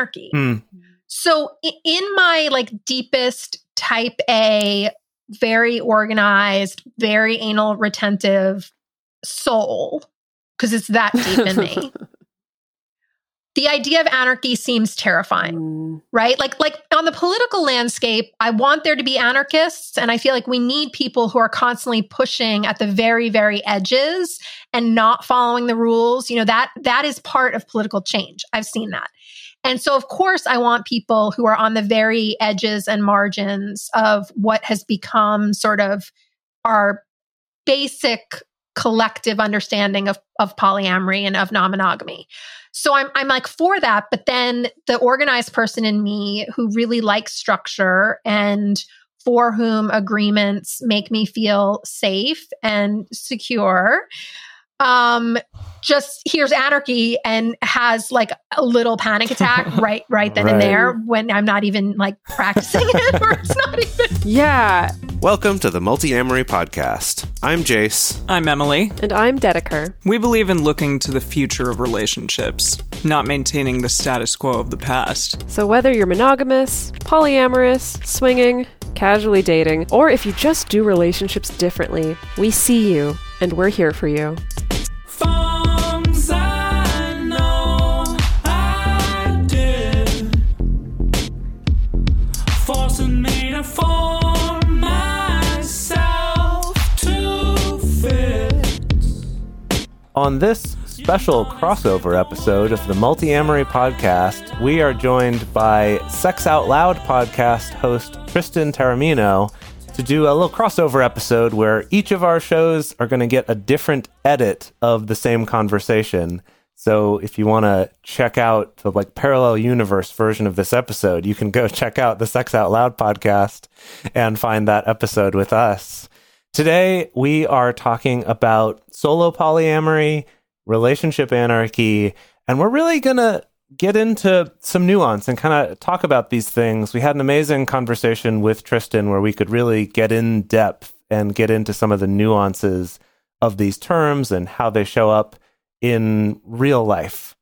anarchy. Mm. So in my like deepest type A, very organized, very anal retentive soul, because it's that deep in me. The idea of anarchy seems terrifying Mm. right like like on the political landscape i want there to be anarchists and i feel like we need people who are constantly pushing at the very very edges and not following the rules you know that that is part of political change i've seen that and so of course i want people who are on the very edges and margins of what has become sort of our basic collective understanding of of polyamory and of non-monogamy. So I'm I'm like for that, but then the organized person in me who really likes structure and for whom agreements make me feel safe and secure um just hears anarchy and has like a little panic attack right right then and there when I'm not even like practicing it or it's not even Yeah. Welcome to the Multiamory Podcast. I'm Jase. I'm Emily. And I'm Dedeker. We believe in looking to the future of relationships, not maintaining the status quo of the past. So whether you're monogamous, polyamorous, swinging, casually dating, or if you just do relationships differently, we see you and we're here for you. On this special crossover episode of the Multiamory Podcast, we are joined by Sex Out Loud podcast host Tristan Taormino to do a little crossover episode where each of our shows are going to get a different edit of the same conversation. So if you want to check out the like parallel universe version of this episode, you can go check out the Sex Out Loud podcast and find that episode with us. Today, we are talking about solo polyamory, relationship anarchy, and we're really going to get into some nuance and kind of talk about these things. We had an amazing conversation with Tristan where we could really get in depth and get into some of the nuances of these terms and how they show up in real life.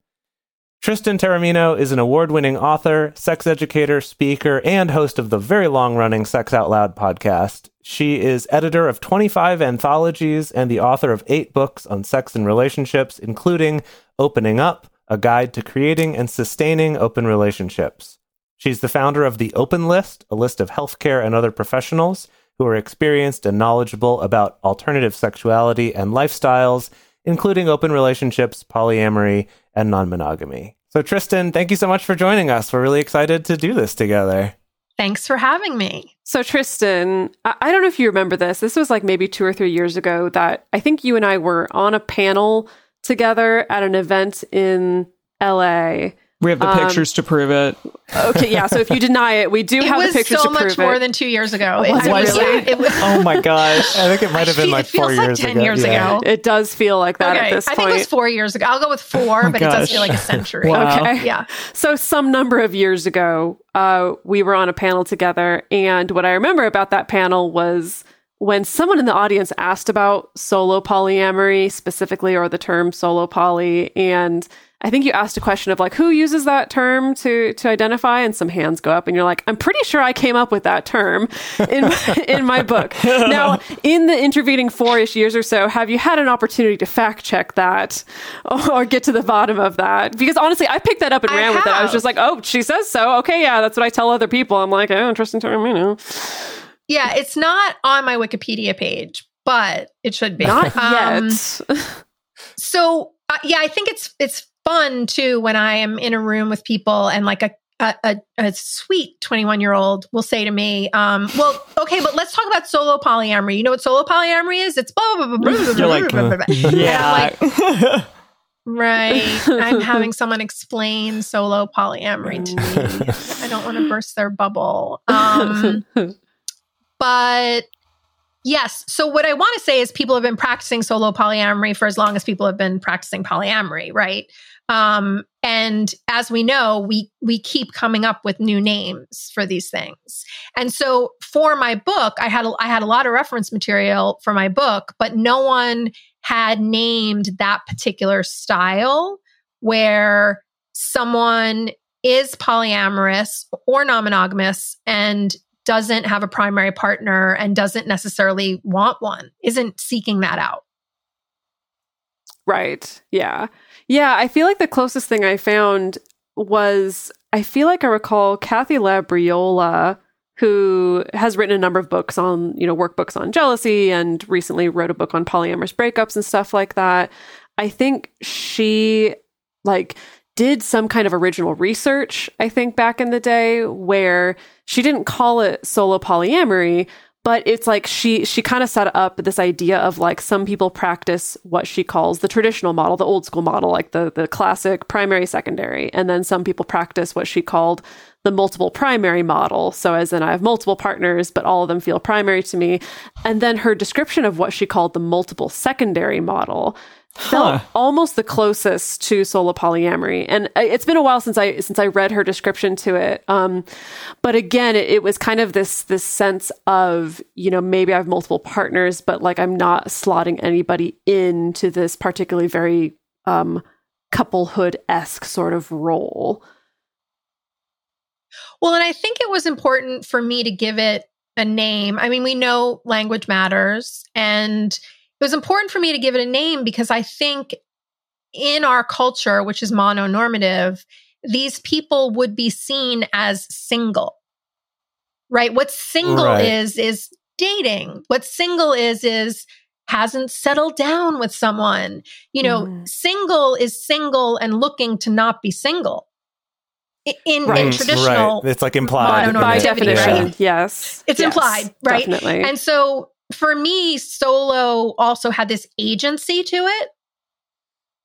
Tristan Taormino is an award winning author, sex educator, speaker, and host of the very long running Sex Out Loud podcast. She is editor of 25 anthologies and the author of eight books on sex and relationships, including Opening Up, a guide to creating and sustaining open relationships. She's the founder of the Open List, a list of healthcare and other professionals who are experienced and knowledgeable about alternative sexuality and lifestyles, including open relationships, polyamory, and non monogamy. So, Tristan, thank you so much for joining us. We're really excited to do this together. Thanks for having me. So Tristan, I, don't know if you remember this. This was like maybe two or three years ago that I think you and I were on a panel together at an event in LA. We have the Um, pictures to prove it. Okay, yeah. So if you deny it, we do It have was the pictures so to prove much more than two years ago. It I really? yeah, it was, Oh my gosh. I think it might have been two years ago It like feels four like years 10 ago. years ago. it does feel like that at okay, this I point. think it was four years ago. I'll go with four, but it does feel like a century. Wow. Okay. Yeah. So some number of years ago, uh, we were on a panel together, and what I remember about that panel was when someone in the audience asked about solo polyamory specifically, or the term solo poly, and I think you asked a question of like who uses that term to to identify, and some hands go up, and you're like, I'm pretty sure I came up with that term in in my book. Now, in the intervening four-ish years or so, have you had an opportunity to fact check that or get to the bottom of that? Because honestly, I picked that up and I ran with it. I was just like, oh, she says so. Okay, yeah, that's what I tell other people. I'm like, oh, interesting term, you know. Yeah, it's not on my Wikipedia page, but it should be. Not Um, yet. So uh, yeah, I think it's it's fun too when I am in a room with people and like a a, a, a sweet 21 year old will say to me, um, well, okay, but let's talk about solo polyamory. You know what solo polyamory is? It's blah, blah, blah, blah, blah, You're like, blah, blah, blah, blah. And I'm Yeah. like, right. I'm having someone explain solo polyamory to me. I don't want to burst their bubble. Um, but yes. So what I want to say is people have been practicing solo polyamory for as long as people have been practicing polyamory, right? Um, and as we know, we we keep coming up with new names for these things. And so for my book, I had a, I had a lot of reference material for my book, but no one had named that particular style where someone is polyamorous or non monogamous and doesn't have a primary partner and doesn't necessarily want one, isn't seeking that out. Right. Yeah. Yeah. I feel like the closest thing I found was I feel like I recall Kathy Labriola, who has written a number of books on, you know, workbooks on jealousy and recently wrote a book on polyamorous breakups and stuff like that. I think she like did some kind of original research, I think back in the day where she didn't call it solo polyamory, but it's like she she kind of set up this idea of like some people practice what she calls the traditional model the old school model like the the classic primary secondary and then some people practice what she called the multiple primary model. So as in i have multiple partners but all of them feel primary to me. And then her description of what she called the multiple secondary model felt almost the closest to solo polyamory. And it's been a while since i since i read her description to it. Um but again it, it was kind of this this sense of you know maybe i have multiple partners but like i'm not slotting anybody into this particularly very um couplehood-esque sort of role. Well, and I think it was important for me to give it a name. I mean, we know language matters, and it was important for me to give it a name because I think in our culture, which is mononormative, these people would be seen as single. Right? What single Right. is is dating. What single is is hasn't settled down with someone. You know, Mm. single is single and looking to not be single. I- In, in traditional right. It's like implied. Mononormativity, by right? definition yes It's Yes, implied, right? definitely And so for me, solo also had this agency to it,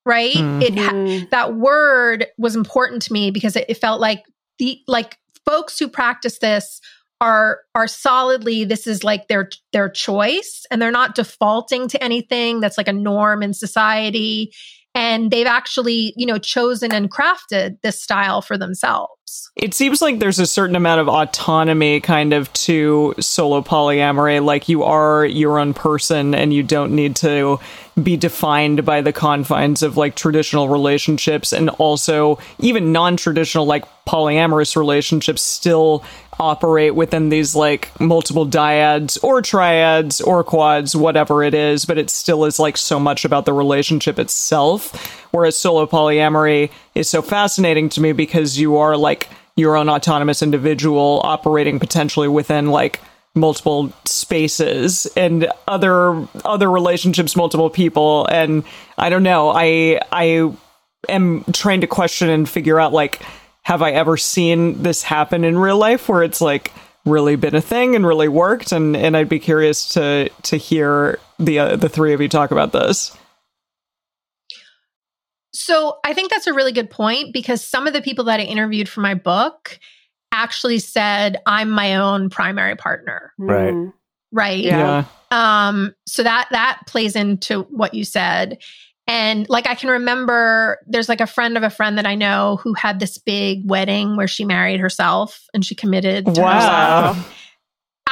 right? It ha- Mm. that word was important to me because it, it felt like the like folks who practice this are are solidly this is like their their choice and they're not defaulting to anything that's like a norm in society and they've actually you know chosen and crafted this style for themselves It seems like there's a certain amount of autonomy kind of to solo polyamory. Like you are your own person and you don't need to be defined by the confines of like traditional relationships. And also, even non traditional, like polyamorous relationships still operate within these like multiple dyads or triads or quads, whatever it is. But it still is like so much about the relationship itself. Whereas solo polyamory is so fascinating to me because you are like your own autonomous individual operating potentially within like multiple spaces and other other relationships multiple people. And i don't know i i am trying to question and figure out like have i ever seen this happen in real life where it's like really been a thing and really worked? And and i'd be curious to to hear the uh, the three of you talk about this So I think that's a really good point because some of the people that I interviewed for my book actually said, I'm my own primary partner. Right. Right. Yeah. Um, so that that plays into what you said. And like I can remember there's like a friend of a friend that I know who had this big wedding where she married herself and she committed to herself.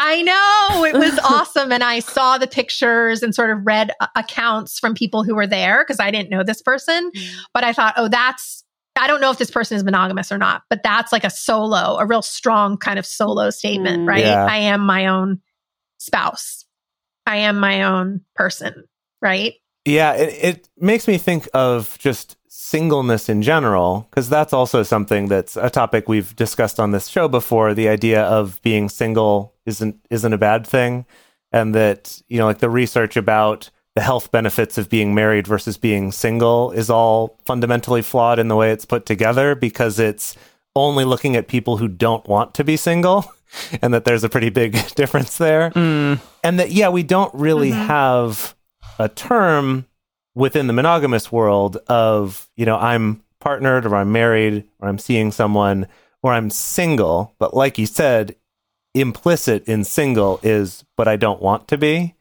Wow I know it was awesome. And I saw the pictures and sort of read a- accounts from people who were there because I didn't know this person. But I thought, oh, that's, I don't know if this person is monogamous or not, but that's like a solo, a real strong kind of solo statement, Mm. right? Yeah. I am my own spouse, I am my own person, right? Yeah, it, it makes me think of just singleness in general, because that's also something that's a topic we've discussed on this show before. The idea of being single isn't isn't a bad thing, and that you know, like the research about the health benefits of being married versus being single is all fundamentally flawed in the way it's put together because it's only looking at people who don't want to be single, and that there's a pretty big difference there. Mm. And that yeah we don't really mm-hmm. have a term within the monogamous world of you know i'm partnered or i'm married or i'm seeing someone or i'm single but like you said implicit in single is but i don't want to be.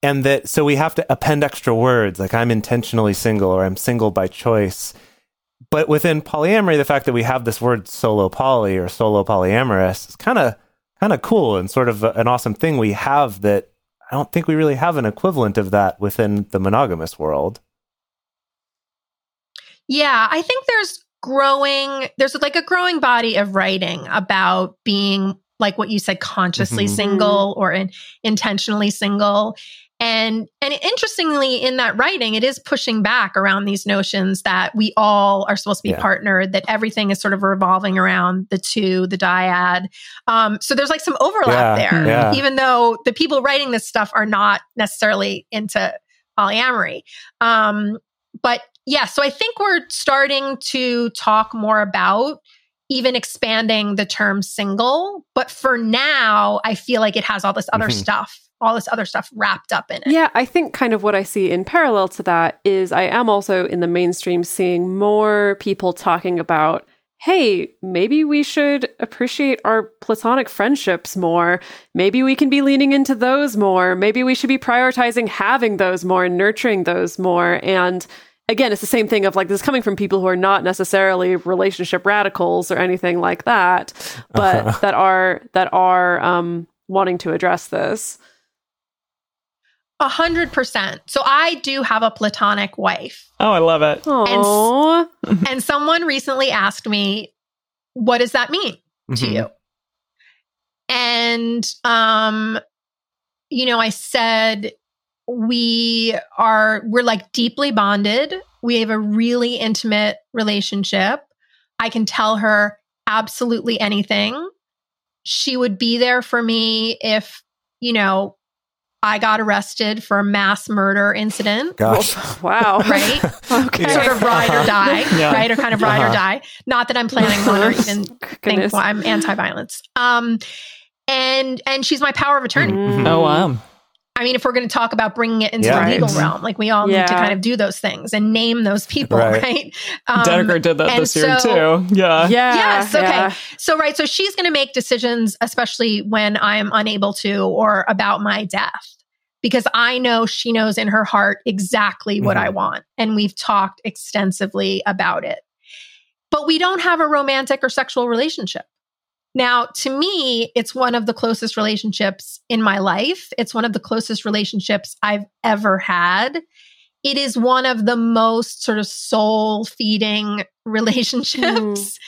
And that so we have to append extra words like i'm intentionally single or i'm single by choice. But within polyamory the fact that we have this word solo poly or solo polyamorous is kind of kind of cool and sort of an awesome thing we have that I don't think we really have an equivalent of that within the monogamous world. Yeah, I think there's growing, there's like a growing body of writing about being like what you said, consciously Mhm. single or in, intentionally single. And and interestingly, in that writing, it is pushing back around these notions that we all are supposed to be Yeah. partnered, that everything is sort of revolving around the two, the dyad. Um, so there's like some overlap Yeah, there, yeah. even though the people writing this stuff are not necessarily into polyamory. Um, but yeah, so I think we're starting to talk more about even expanding the term single. But for now, I feel like it has all this other Mhm. stuff, all this other stuff wrapped up in it. Yeah, I think kind of what I see in parallel to that is I am also in the mainstream seeing more people talking about, hey, maybe we should appreciate our platonic friendships more. Maybe we can be leaning into those more. Maybe we should be prioritizing having those more and nurturing those more. And again, it's the same thing of like this is coming from people who are not necessarily relationship radicals or anything like that, but that are that are um wanting to address this. A hundred percent. So I do have a platonic wife. Oh, I love it. Oh, and someone recently asked me, what does that mean to Mhm. you? And um, you know, I said we are we're like deeply bonded. We have a really intimate relationship. I can tell her absolutely anything. She would be there for me if, you know, I got arrested for a mass murder incident Gosh. wow. right? Okay. sort of ride or die, Yeah. right? Or kind of ride Uh-huh. or die. Not that I'm planning one or even think well, I'm anti-violence. Um, and and she's my power of attorney. Mm. Oh, wow. I mean, if we're going to talk about bringing it into Yeah. the legal realm, like we all need to kind of do those things and name those people, Right. right? Um, Dedeker did that and this year too. Yeah. Yeah. Yes, okay. yeah. So, right. So she's going to make decisions, especially when I'm unable to or about my death, because I know she knows in her heart exactly what Mhm. I want. And we've talked extensively about it. But we don't have a romantic or sexual relationship. Now, to me, it's one of the closest relationships in my life. It's one of the closest relationships I've ever had. It is one of the most sort of soul feeding relationships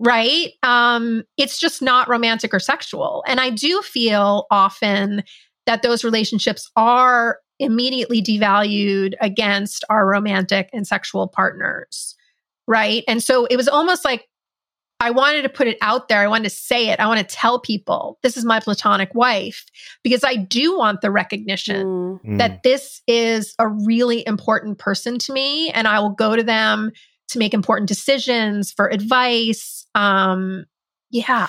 right um it's just not romantic or sexual and i do feel often that those relationships are immediately devalued against our romantic and sexual partners right and so it was almost like i wanted to put it out there i wanted to say it i want to tell people this is my platonic wife because i do want the recognition Mm. Mm. that this is a really important person to me and I will go to them to make important decisions for advice. Um yeah.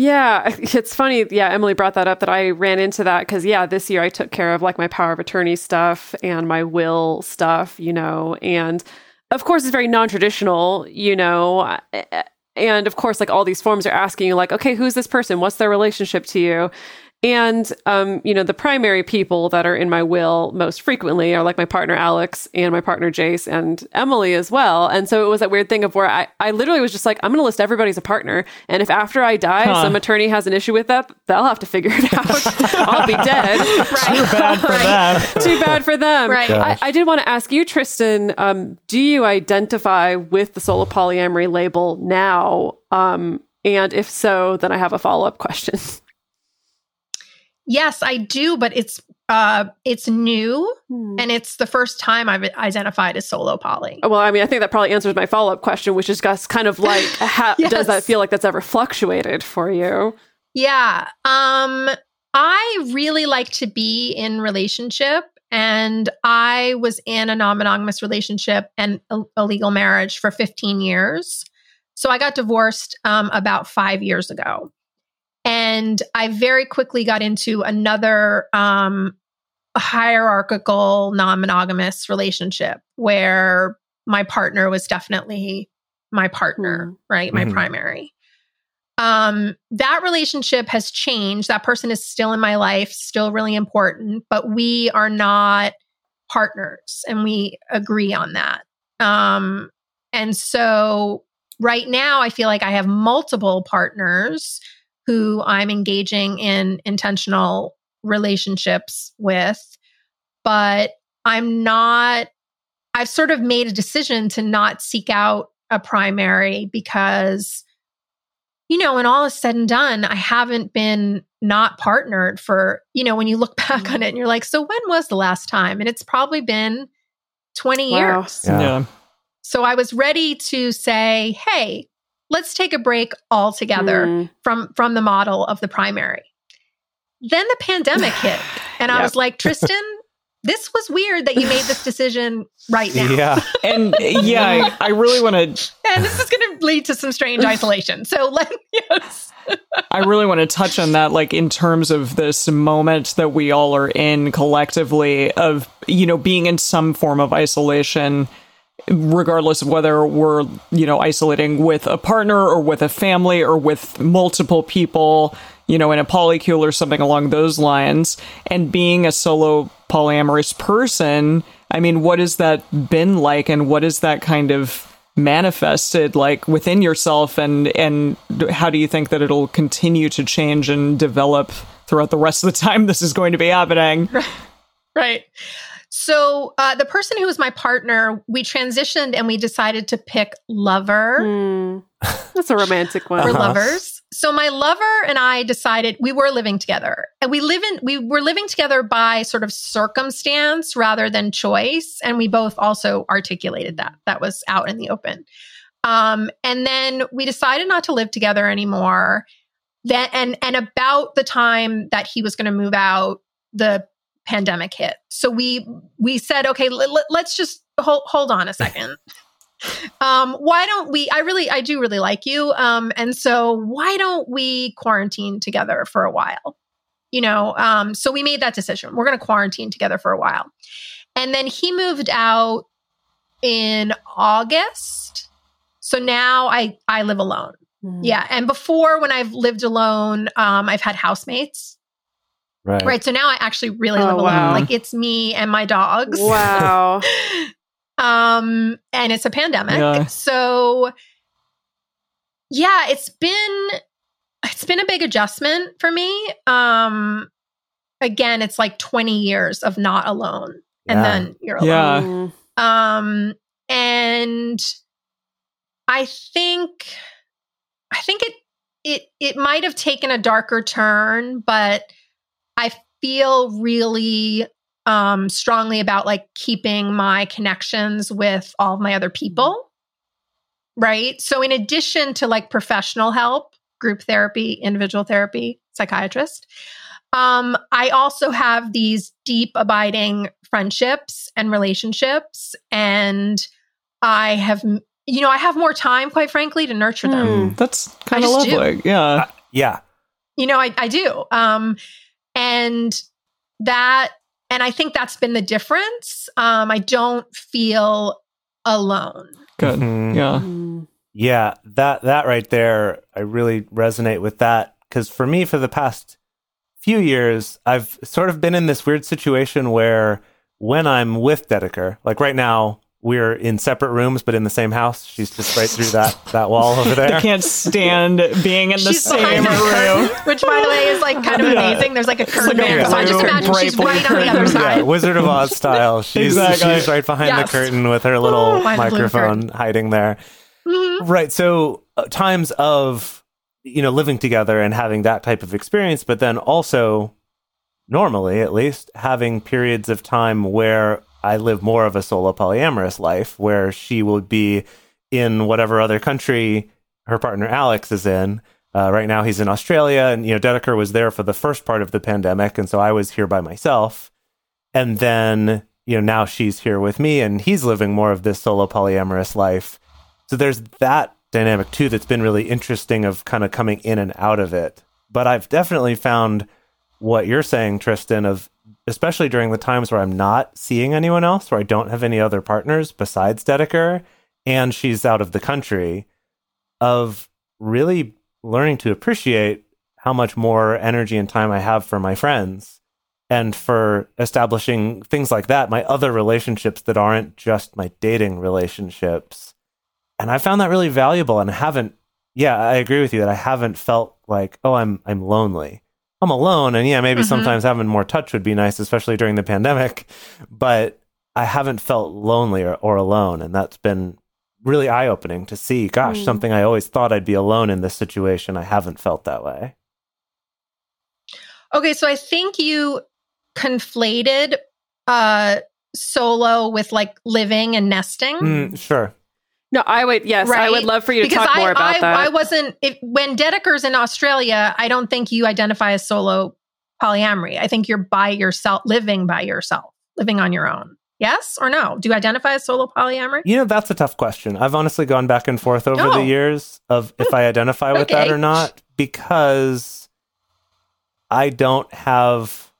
Yeah, it's funny. Yeah, Emily brought that up that I ran into that because, yeah, this year I took care of like my power of attorney stuff and my will stuff, you know, and of course it's very non traditional, you know. And of course, like all these forms are asking you, like, okay, who's this person? What's their relationship to you? And, um, you know, the primary people that are in my will most frequently are like my partner Alex and my partner Jase and Emily as well. And so it was that weird thing of where I, I literally was just like, I'm going to list everybody as a partner. And if after I die, Huh. some attorney has an issue with that, they'll have to figure it out. I'll be dead. Too bad for them. Too bad for them. Right. I, I did want to ask you, Tristan, um, do you identify with the solo polyamory label now? Um, and if so, then I have a follow up question. Yes, I do, but it's uh it's new Hmm. and it's the first time I've identified as solo poly. Well, I mean, I think that probably answers my follow up question, which is just kind of like, how, does that feel like that's ever fluctuated for you? Yeah. Um I really like to be in relationship and I was in a non-monogamous relationship and a, a legal marriage for 15 years. So I got divorced um, about 5 years ago. And I very quickly got into another um hierarchical non-monogamous relationship where my partner was definitely my partner, right? My Mhm. primary. Um, that relationship has changed. That person is still in my life, still really important, but we are not partners and we agree on that. Um, and so right now, I feel like I have multiple partners who I'm engaging in intentional relationships with, but I'm not, I've sort of made a decision to not seek out a primary because, you know, when all is said and done, I haven't been not partnered for, you know, when you look back on mm-hmm. it and you're like, so when was the last time? And it's probably been 20 Wow. years. Yeah. Yeah. So I was ready to say, hey, let's take a break altogether Mm. from from the model of the primary. Then the pandemic hit and I was like, Tristan, this was weird that you made this decision right now. Yeah. And yeah, I, I really want to And this is going to lead to some strange isolation. So let yes. I really want to touch on that, like in terms of this moment that we all are in collectively of, you know, being in some form of isolation, regardless of whether we're, you know, isolating with a partner or with a family or with multiple people, you know, in a polycule or something along those lines. And being a solo polyamorous person, I mean, what has that been like and what is that kind of manifested like within yourself and and how do you think that it'll continue to change and develop throughout the rest of the time this is going to be happening Right. So uh, the person who was my partner, we transitioned and we decided to pick lover. Mm. That's a romantic one. We're Uh-huh. lovers. So my lover and I decided we were living together. And we live in we were living together by sort of circumstance rather than choice. And we both also articulated that. That was out in the open. Um, and then we decided not to live together anymore. Then and and about the time that he was going to move out, the pandemic hit. So we we said, okay, let, let, let's just hold hold on a second. Um why don't we i really i do really like you um and so why don't we quarantine together for a while? You know um so we made that decision. We're going to quarantine together for a while. And then he moved out in august. So now i i live alone. Mm. yeah and before when i've lived alone um i've had housemates Right. right so now i actually really Oh, live alone wow. like it's me and my dogs Wow. um and it's a pandemic Yeah. so yeah it's been it's been a big adjustment for me um again it's like 20 years of not alone and Yeah. then you're alone Yeah. Um and i think i think it it it might have taken a darker turn but i feel really um strongly about like keeping my connections with all of my other people right so in addition to like professional help group therapy individual therapy psychiatrist um i also have these deep abiding friendships and relationships and i have you know i have more time quite frankly to nurture them Mm. that's kind of just do. lovely yeah Yeah. you know i, I do um and that and i think that's been the difference. Um i don't feel alone. Good. Mhm. yeah. Mm. Yeah, that that right there, I really resonate with that. Because for me, for the past few years, I've sort of been in this weird situation where when I'm with Dedeker, like right now, we're in separate rooms but in the same house. She's just right through that that wall over there. i can't stand being in the she's same behind that room curtain, which by the way is like kind of Yeah. amazing there's like a curtain like a there so i just imagine she's drapery right on the other side Yeah, Wizard of Oz style. She's Exactly. she's right behind Yes. the curtain with her little Behind the blue microphone hiding there. Mhm. Right. So uh, times of you know living together and having that type of experience, but then also normally, at least, having periods of time where I live more of a solo polyamorous life, where she will be in whatever other country her partner Alex is in. Uh, right now, he's in Australia, and you know Dedeker was there for the first part of the pandemic, and so I was here by myself. And then you know now she's here with me, and he's living more of this solo polyamorous life. So there's that dynamic too that's been really interesting of kind of coming in and out of it. But I've definitely found what you're saying, Tristan, of especially during the times where I'm not seeing anyone else, where I don't have any other partners besides Dedeker, and she's out of the country of really learning to appreciate how much more energy and time I have for my friends and for establishing things like that, my other relationships that aren't just my dating relationships. And I found that really valuable and haven't yeah, I agree with you that I haven't felt like, oh, I'm I'm lonely. I'm alone and yeah, maybe Mhm. sometimes having more touch would be nice, especially during the pandemic, but I haven't felt lonely or, or alone and that's been really eye-opening to see. Gosh, Mm. something I always thought I'd be alone in this situation, I haven't felt that way. Okay, so I think you conflated uh solo with like living and nesting. Mm, sure. No, I would. Yes, I would love for you to because talk I, more about I, that. I wasn't if, when Dedeker's in Australia. I don't think you identify as solo polyamory. I think you're by yourself, living by yourself, living on your own. Yes or no? Do you identify as solo polyamory? You know, that's a tough question. I've honestly gone back and forth over Oh. the years of if hmm. I identify with that or not because I don't have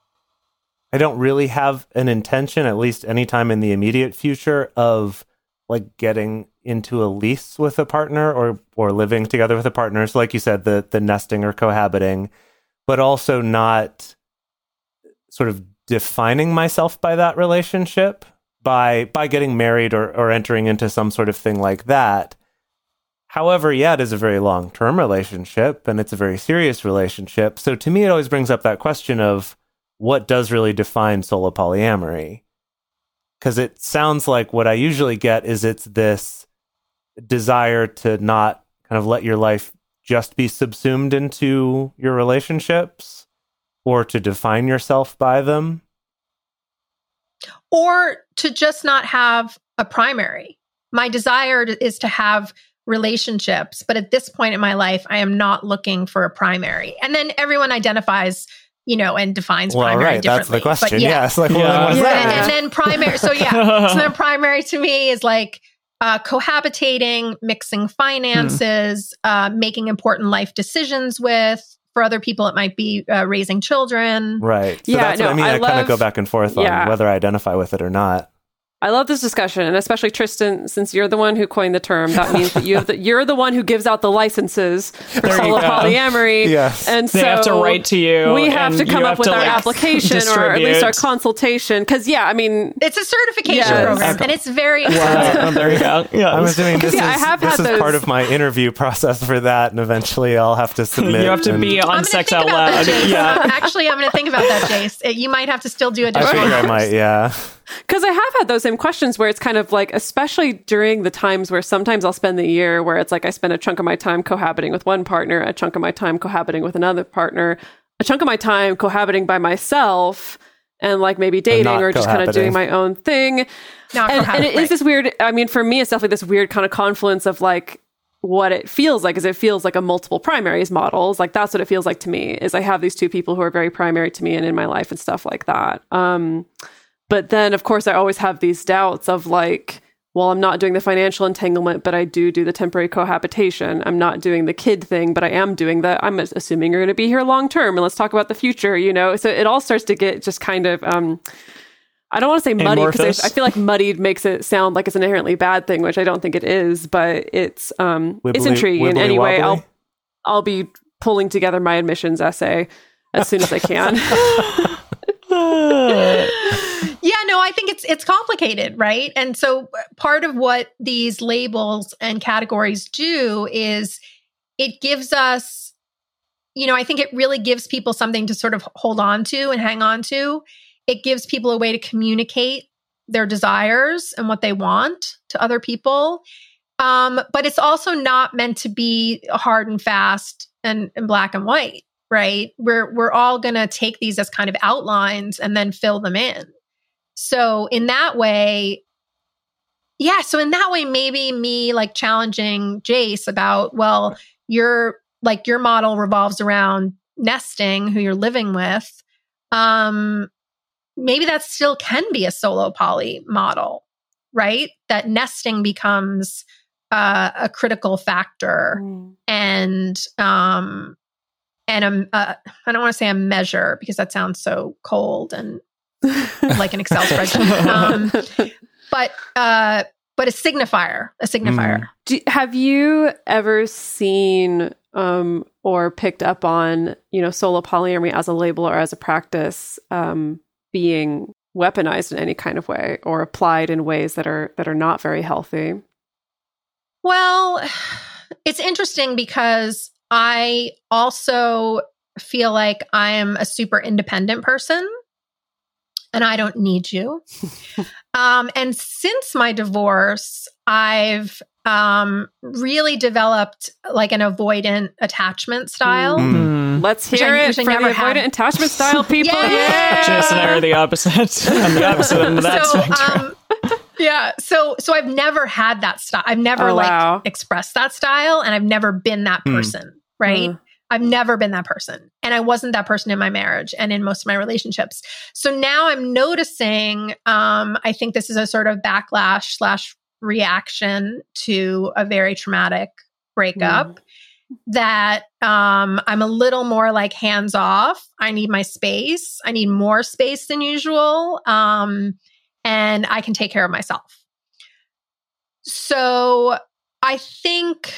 I don't really have an intention at least anytime in the immediate future of like getting into a lease with a partner or or living together with a partner. So like you said the the nesting or cohabiting, but also not sort of defining myself by that relationship by by getting married or or entering into some sort of thing like that. However, yeah, it is a very long term relationship and it's a very serious relationship. So to me, it always brings up that question of what does really define solo polyamory? Because it sounds like what I usually get is it's this desire to not kind of let your life just be subsumed into your relationships or to define yourself by them. or to just not have a primary. My desire is to have relationships, but at this point in my life, I am not looking for a primary. And then everyone identifies, you know, and defines Well, primary right, that's the differently. But question. yeah. Yes, like well, Yeah. then what does And, that and then primary. So yeah, so then primary to me is like uh, cohabitating, mixing finances, uh, making important life decisions with. For other people, it might be uh, raising children. Right. So Yeah, that's what I mean. I I, kind of go back and forth Yeah. on whether I identify with it or not. I love this discussion, and especially Tristan, since you're the one who coined the term. That means that you have the, you're the one who gives out the licenses for There solo polyamory. Yes. and They so have to write to you. We have to come you up have with to, our like, application, or at least our consultation. Because yeah, I mean, It's a certification Yes. program, and it's very Wow, there you go. Yeah. I'm assuming this yeah, I is have this had is part of my interview process for that, and eventually I'll have to submit. you have to and be on Sex Out Loud. that, Yeah. Actually, I'm going to think about that, Jase. You might have to still do I additional. figure I might. Yeah. Because I have had those same questions where it's kind of like, especially during the times where sometimes I'll spend the year where it's like I spend a chunk of my time cohabiting with one partner, a chunk of my time cohabiting with another partner, a chunk of my time cohabiting by myself, and like maybe dating or just kind of doing my own thing. Not and, and it cohabit, is this weird. I mean, for me, it's definitely this weird kind of confluence of like what it feels like. Is it feels like a multiple primaries models? Like that's what it feels like to me. Is I have these two people who are very primary to me and in my life and stuff like that. Um, but then, of course, I always have these doubts of like, well, I'm not doing the financial entanglement, but I do do the temporary cohabitation. I'm not doing the kid thing, but I am doing the. I'm assuming you're going to be here long term, and let's talk about the future. You know, so it all starts to get just kind of. Um, I don't want to say muddy because I, I feel like muddied makes it sound like it's an inherently bad thing, which I don't think it is. But it's um, it's intriguing. wibbly anyway, I'll? I'll be pulling together my admissions essay as soon as I can. No, I think it's it's complicated, right? And so uh, part of what these labels and categories do is it gives us you know, I think it really gives people something to sort of hold on to and hang on to. It gives people a way to communicate their desires and what they want to other people. Um, but it's also not meant to be hard and fast and, and black and white, right? We're we're all gonna take these as kind of outlines and then fill them in. So in that way, yeah, so in that way, maybe me like challenging Jase about, well, your like your model revolves around nesting who you're living with. Um, maybe that still can be a solo poly model, right? That nesting becomes uh, a critical factor and um and a, uh, I don't want to say a measure because that sounds so cold and like an Excel spreadsheet. Um, but uh, but a signifier, a signifier. Do, have you ever seen um, or picked up on, you know, solo polyamory as a label or as a practice um, being weaponized in any kind of way or applied in ways that are that are not very healthy? Well, it's interesting because I also feel like I am a super independent person and I don't need you. um, and since my divorce, I've um, really developed like an avoidant attachment style. Mm. Let's Which I- hear it which I for the never had. avoidant attachment style people. Yeah! Yeah. Jason and I are the opposite. I'm the opposite end of that spectrum. um, yeah, so so I've never had that style. I've never Oh, like wow. expressed that style, and I've never been that Hmm. person. Right. Mm. I've never been that person. And I wasn't that person in my marriage and in most of my relationships. So now I'm noticing, um, I think this is a sort of backlash slash reaction to a very traumatic breakup that um, I'm a little more like hands off. I need my space. I need more space than usual. Um, and I can take care of myself. So I think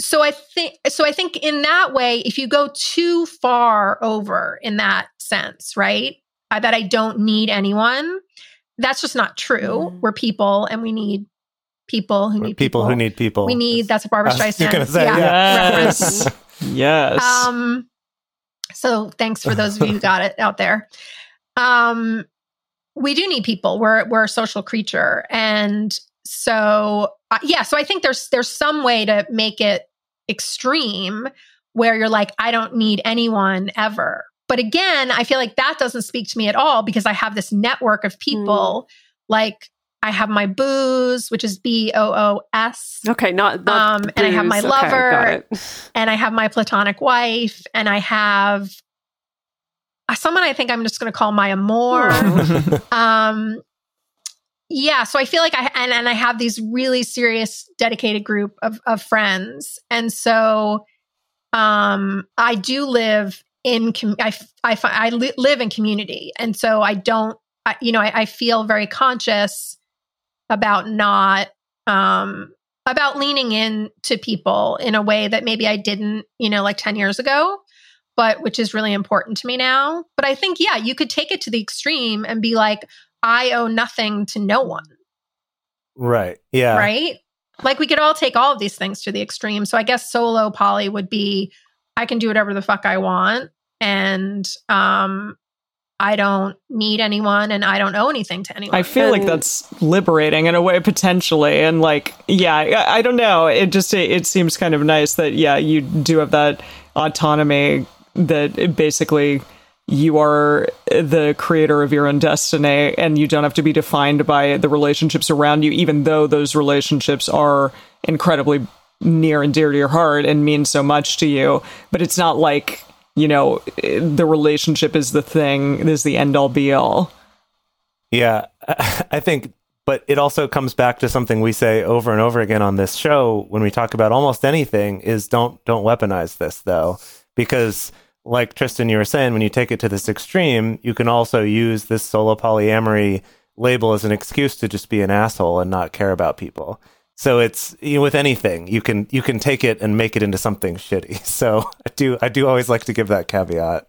so I think so I think in that way if you go too far over in that sense, right? I, that I don't need anyone, that's just not true. Mhm. We're people and we need people who We're need people, who need people. we need that's a Barbra I was Streisand. gonna say, reference. yes. yes. Um, so thanks for those of you who got it out there. Um, we do need people. We're we're a social creature, and so uh, yeah. So I think there's there's some way to make it extreme where you're like, I don't need anyone ever. But again, I feel like that doesn't speak to me at all because I have this network of people. Like I have my booze, which is B O O S Okay, not, not Um, and I have my booze. Okay, lover. and I have my platonic wife, and I have uh, someone I think I'm just going to call my amour. um, yeah, so I feel like I and, and I have these really serious, dedicated group of of friends, and so um, I do live in com- i fi- I li- live in community, and so I don't, I, you know, I, I feel very conscious about not um about leaning in to people in a way that maybe I didn't, you know, like 10 years ago, but which is really important to me now. But I think, yeah, you could take it to the extreme and be like, I owe nothing to no one, right. Yeah. right? Like we could all take all of these things to the extreme. So I guess solo poly would be I can do whatever the fuck I want and um I don't need anyone and I don't owe anything to anyone. I feel like that's liberating in a way potentially, and like, yeah, I, I don't know. It just it, it seems kind of nice that yeah, you do have that autonomy that it basically you are the creator of your own destiny, and you don't have to be defined by the relationships around you, even though those relationships are incredibly near and dear to your heart and mean so much to you. But it's not like you know the relationship is the thing, is the end all be all. Yeah, I think, but it also comes back to something we say over and over again on this show when we talk about almost anything is don't don't weaponize this though, because like Tristan, you were saying, when you take it to this extreme, you can also use this solo polyamory label as an excuse to just be an asshole and not care about people. So it's you know, with anything you can you can take it and make it into something shitty. So I do I do always like to give that caveat.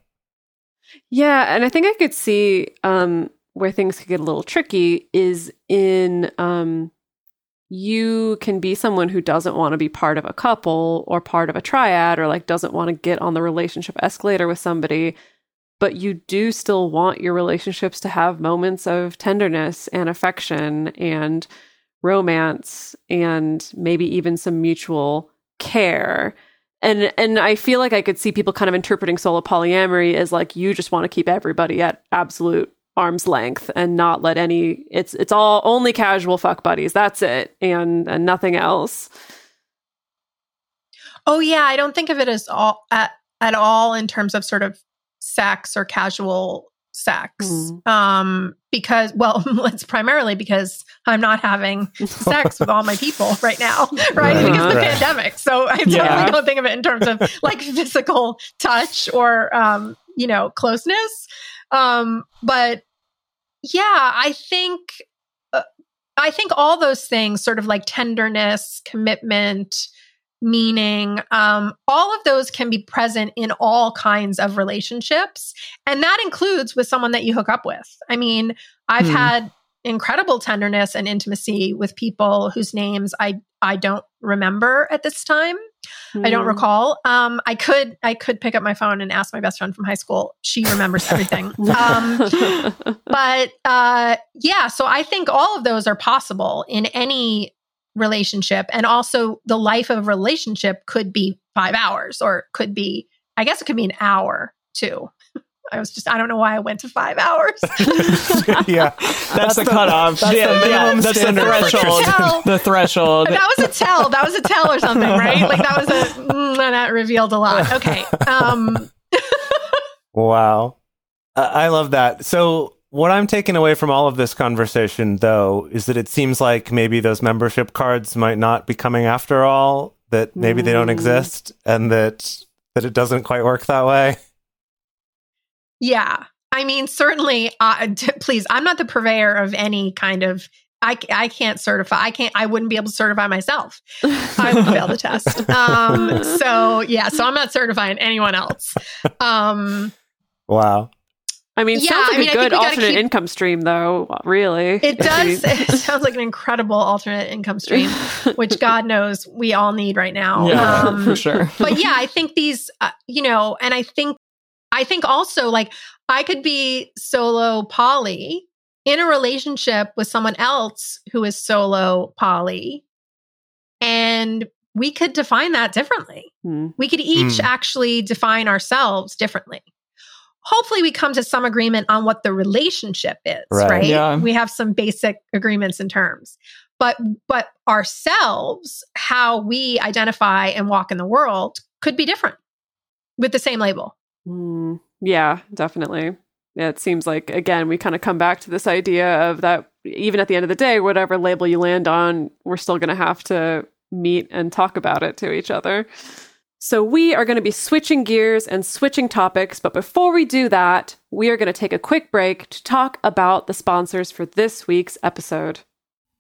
Yeah, and I think I could see um, where things could get a little tricky is in um, you can be someone who doesn't want to be part of a couple or part of a triad or like doesn't want to get on the relationship escalator with somebody, but you do still want your relationships to have moments of tenderness and affection and romance and maybe even some mutual care. And and I feel like I could see people kind of interpreting solo polyamory as like you just want to keep everybody at absolute arm's length and not let any it's it's all only casual fuck buddies that's it and and nothing else Oh yeah, I don't think of it as all at at all in terms of sort of sex or casual sex. Mm. Um because well, it's primarily because I'm not having sex with all my people right now, right? Right, Because of the pandemic. So I totally Yeah. don't think of it in terms of like physical touch or um, you know, closeness. Um but yeah, I think uh, I think all those things, sort of like tenderness, commitment, meaning, um, all of those can be present in all kinds of relationships. And that includes with someone that you hook up with. I mean, I've Hmm. had incredible tenderness and intimacy with people whose names I I don't remember at this time. I don't Mm. recall. Um, I could I could pick up my phone and ask my best friend from high school. She remembers everything. um, but uh, yeah, so I think all of those are possible in any relationship, and also the life of a relationship could be five hours, or could be I guess it could be an hour too. I was just I don't know why I went to five hours. yeah. That's, the, cutoff. that's the yeah, yeah, minimum that's the standard threshold. The threshold. that was a tell. That was a tell or something, right? Like that was a mm, that revealed a lot. Okay. Um, Wow. I I love that. So, what I'm taking away from all of this conversation, though, is that it seems like maybe those membership cards might not be coming after all, that maybe they don't Mm. exist, and that that it doesn't quite work that way. Yeah. I mean, certainly, uh, t- please, I'm not the purveyor of any kind of. I, I can't certify. I can't. I wouldn't be able to certify myself. I would fail the test. Um, so yeah. So I'm not certifying anyone else. Um, Wow. I mean, Yeah, sounds I like mean, I a think good alternate keep- income stream, though. Really, it does. It sounds like an incredible alternate income stream, which God knows we all need right now. yeah, Um, for sure. but yeah, I think these, uh, you know, and I think, I think also like I could be solo poly in a relationship with someone else who is solo poly, and we could define that differently. Hmm. We could each Hmm. actually define ourselves differently. Hopefully, we come to some agreement on what the relationship is, Right. right? Yeah. We have some basic agreements and terms. But but ourselves, how we identify and walk in the world could be different with the same label. Hmm. yeah, definitely. Yeah, it seems like again we kind of come back to this idea of that even at the end of the day, whatever label you land on, we're still going to have to meet and talk about it to each other. So we are going to be switching gears and switching topics, but before we do that, we are going to take a quick break to talk about the sponsors for this week's episode.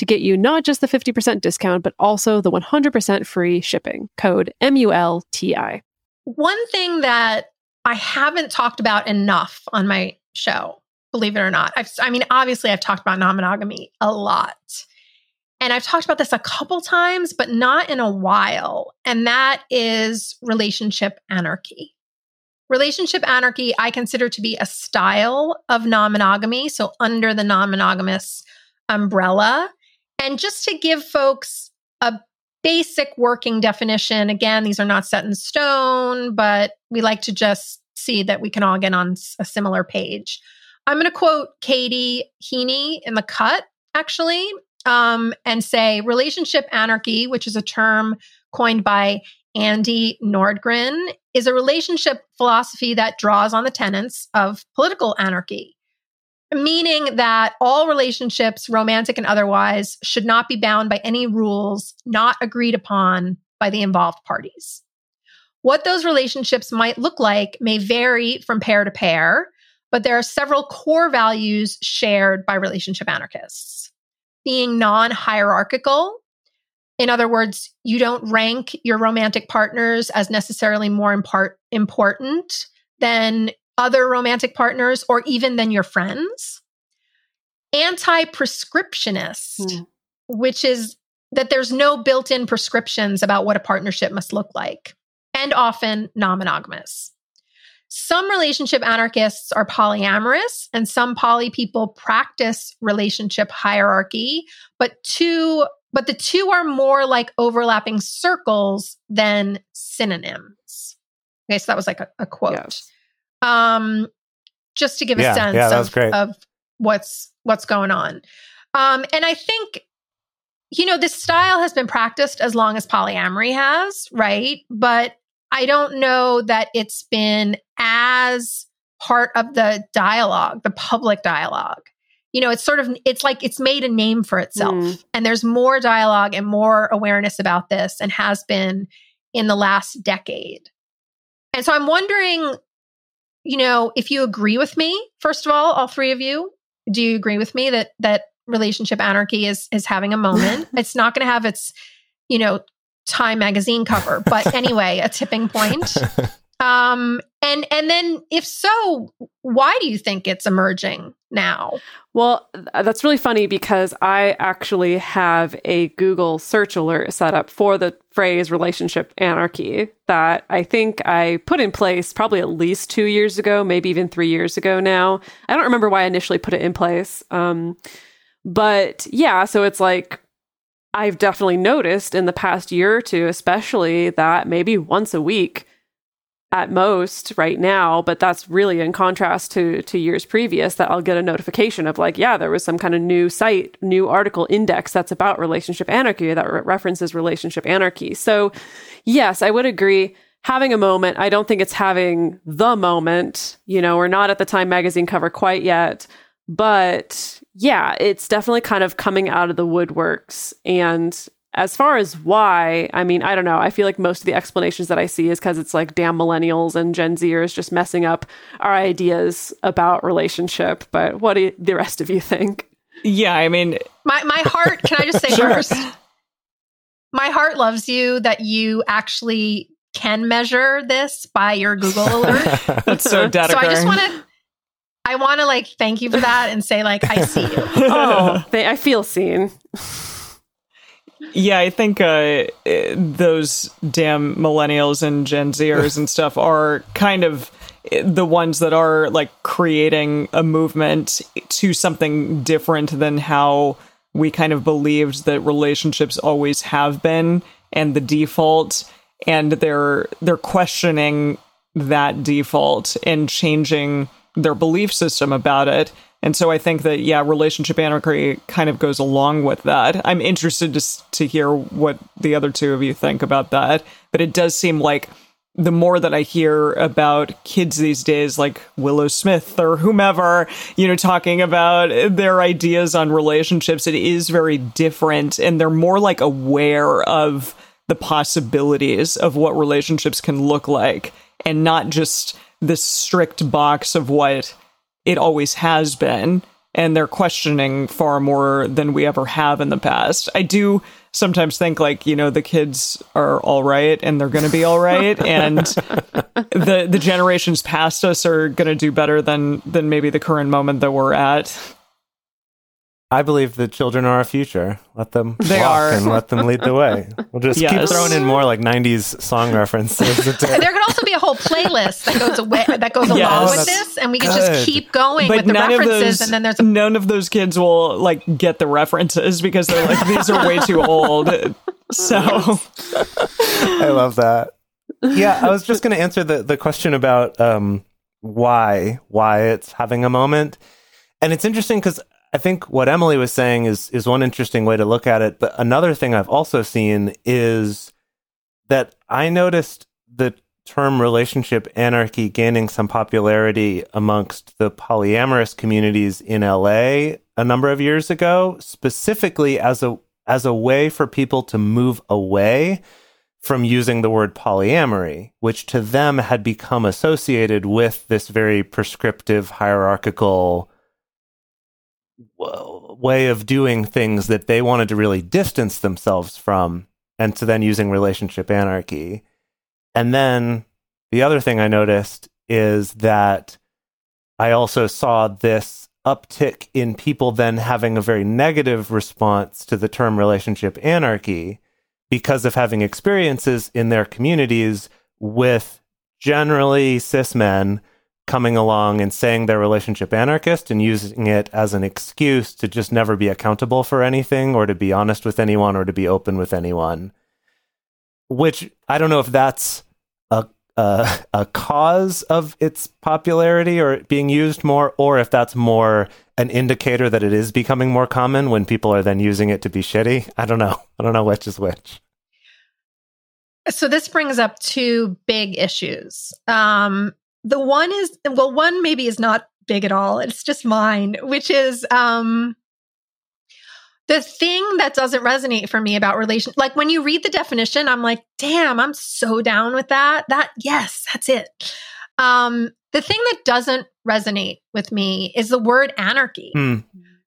to get you not just the 50% discount, but also the 100% free shipping. Code M-U-L-T-I. One thing that I haven't talked about enough on my show, believe it or not. I've, I mean, obviously, I've talked about non monogamy a lot. And I've talked about this a couple times, but not in a while. And that is relationship anarchy. Relationship anarchy, I consider to be a style of non monogamy. So, under the non monogamous umbrella. And just to give folks a basic working definition, again, these are not set in stone, but we like to just see that we can all get on a similar page. I'm going to quote Katie Heaney in the cut, actually, um, and say relationship anarchy, which is a term coined by Andie Nordgren, is a relationship philosophy that draws on the tenets of political anarchy. Meaning that all relationships, romantic and otherwise, should not be bound by any rules not agreed upon by the involved parties. What those relationships might look like may vary from pair to pair, but there are several core values shared by relationship anarchists. Being non hierarchical, in other words, you don't rank your romantic partners as necessarily more important than other romantic partners or even than your friends. Anti prescriptionist, Hmm. which is that there's no built in prescriptions about what a partnership must look like, and often non monogamous. Some relationship anarchists are polyamorous, and some poly people practice relationship hierarchy, but two but the two are more like overlapping circles than synonyms. Okay, so that was like a, a quote Yes. Um just to give a sense yeah, of, great. of what's what's going on. Um and i think you know this style has been practiced as long as polyamory has right? But i don't know that it's been as part of the dialogue the public dialogue. You know it's sort of it's like it's made a name for itself. Mm. and there's more dialogue and more awareness about this and has been in the last decade. And so i'm wondering you know, if you agree with me, first of all, all three of you, do you agree with me that that relationship anarchy is is having a moment? it's not going to have its, you know, Time magazine cover, but anyway, a tipping point. Um, and and then if so, why do you think it's emerging now? Well, that's really funny because I actually have a Google search alert set up for the phrase relationship anarchy that I think I put in place probably at least two years ago, maybe even three years ago now. I don't remember why I initially put it in place. Um, but yeah, so it's like I've definitely noticed in the past year or two, especially that maybe once a week at most right now, but that's really in contrast to to years previous that I'll get a notification of like, yeah, there was some kind of new site, new article index that's about relationship anarchy that re- references relationship anarchy. So, yes, I would agree. Having a moment, I don't think it's having the moment. You know, we're not at the Time magazine cover quite yet, but yeah, it's definitely kind of coming out of the woodworks and as far as why, I mean, I don't know. I feel like most of the explanations that I see is because it's like damn millennials and Gen Zers just messing up our ideas about relationship. But what do you, the rest of you think? Yeah, I mean, My my heart, can I just say Sure. first? My heart loves you that you actually can measure this by your Google alert. that's so dead so I just want to I want to like thank you for that and say like I see you. Oh, they, I feel seen. Yeah, I think uh, eh, those damn millennials and Gen Zers and stuff are kind of eh, the ones that are like creating a movement to something different than how we kind of believed that relationships always have been and the default. And they're they're questioning that default and changing their belief system about it and so I think that yeah, relationship anarchy kind of goes along with that. I'm interested to to hear what the other two of you think about that, but it does seem like the more that I hear about kids these days, like Willow Smith or whomever, you know, talking about their ideas on relationships, it is very different, and they're more like aware of the possibilities of what relationships can look like, and not just this strict box of what it always has been and they're questioning far more than we ever have in the past. I do sometimes think like, you know, the kids are all right and they're going to be all right and the the generations past us are going to do better than than maybe the current moment that we're at. I believe the children are our future. Let them They walk are. and let them lead the way. We'll just keep throwing in more like '90s song references. There could also be a whole playlist that goes away that goes along with this, and we could just keep going But with the none of references, those and then there's a none of those kids will like get the references because they're like these are way too old. So I love that. Yeah, I was just going to answer the the question about um, why why it's having a moment, and it's interesting because I think what Emily was saying is is one interesting way to look at it. But another thing I've also seen is that I noticed the term relationship anarchy gaining some popularity amongst the polyamorous communities in LA a number of years ago, specifically as a as a way for people to move away from using the word polyamory, which to them had become associated with this very prescriptive, hierarchical way of doing things that they wanted to really distance themselves from, and to then using relationship anarchy. And then the other thing I noticed is that I also saw this uptick in people then having a very negative response to the term relationship anarchy because of having experiences in their communities with generally cis men coming along and saying they're relationship anarchist and using it as an excuse to just never be accountable for anything or to be honest with anyone or to be open with anyone. Which I don't know if that's a a, a cause of its popularity or being used more, or if that's more an indicator that it is becoming more common when people are then using it to be shitty. I don't know. I don't know which is which. So this brings up two big issues. Um, the one is well, one maybe is not big at all. It's just mine, which is um, the thing that doesn't resonate for me about relation. Like when you read the definition, I'm like, damn, I'm so down with that. That yes, that's it. Um, the thing that doesn't resonate with me is the word anarchy. Hmm.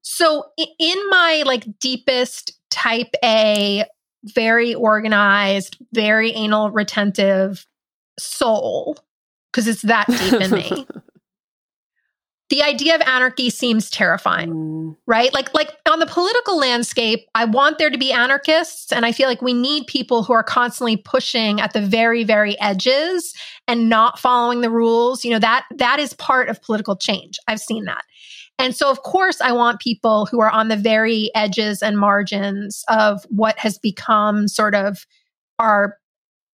So in my like deepest type A, very organized, very anal retentive soul, because it's that deep in me. The idea of anarchy seems terrifying, Mm. right? Like like on the political landscape, I want there to be anarchists and I feel like we need people who are constantly pushing at the very very edges and not following the rules. You know, that that is part of political change. I've seen that. And so, of course, I want people who are on the very edges and margins of what has become sort of our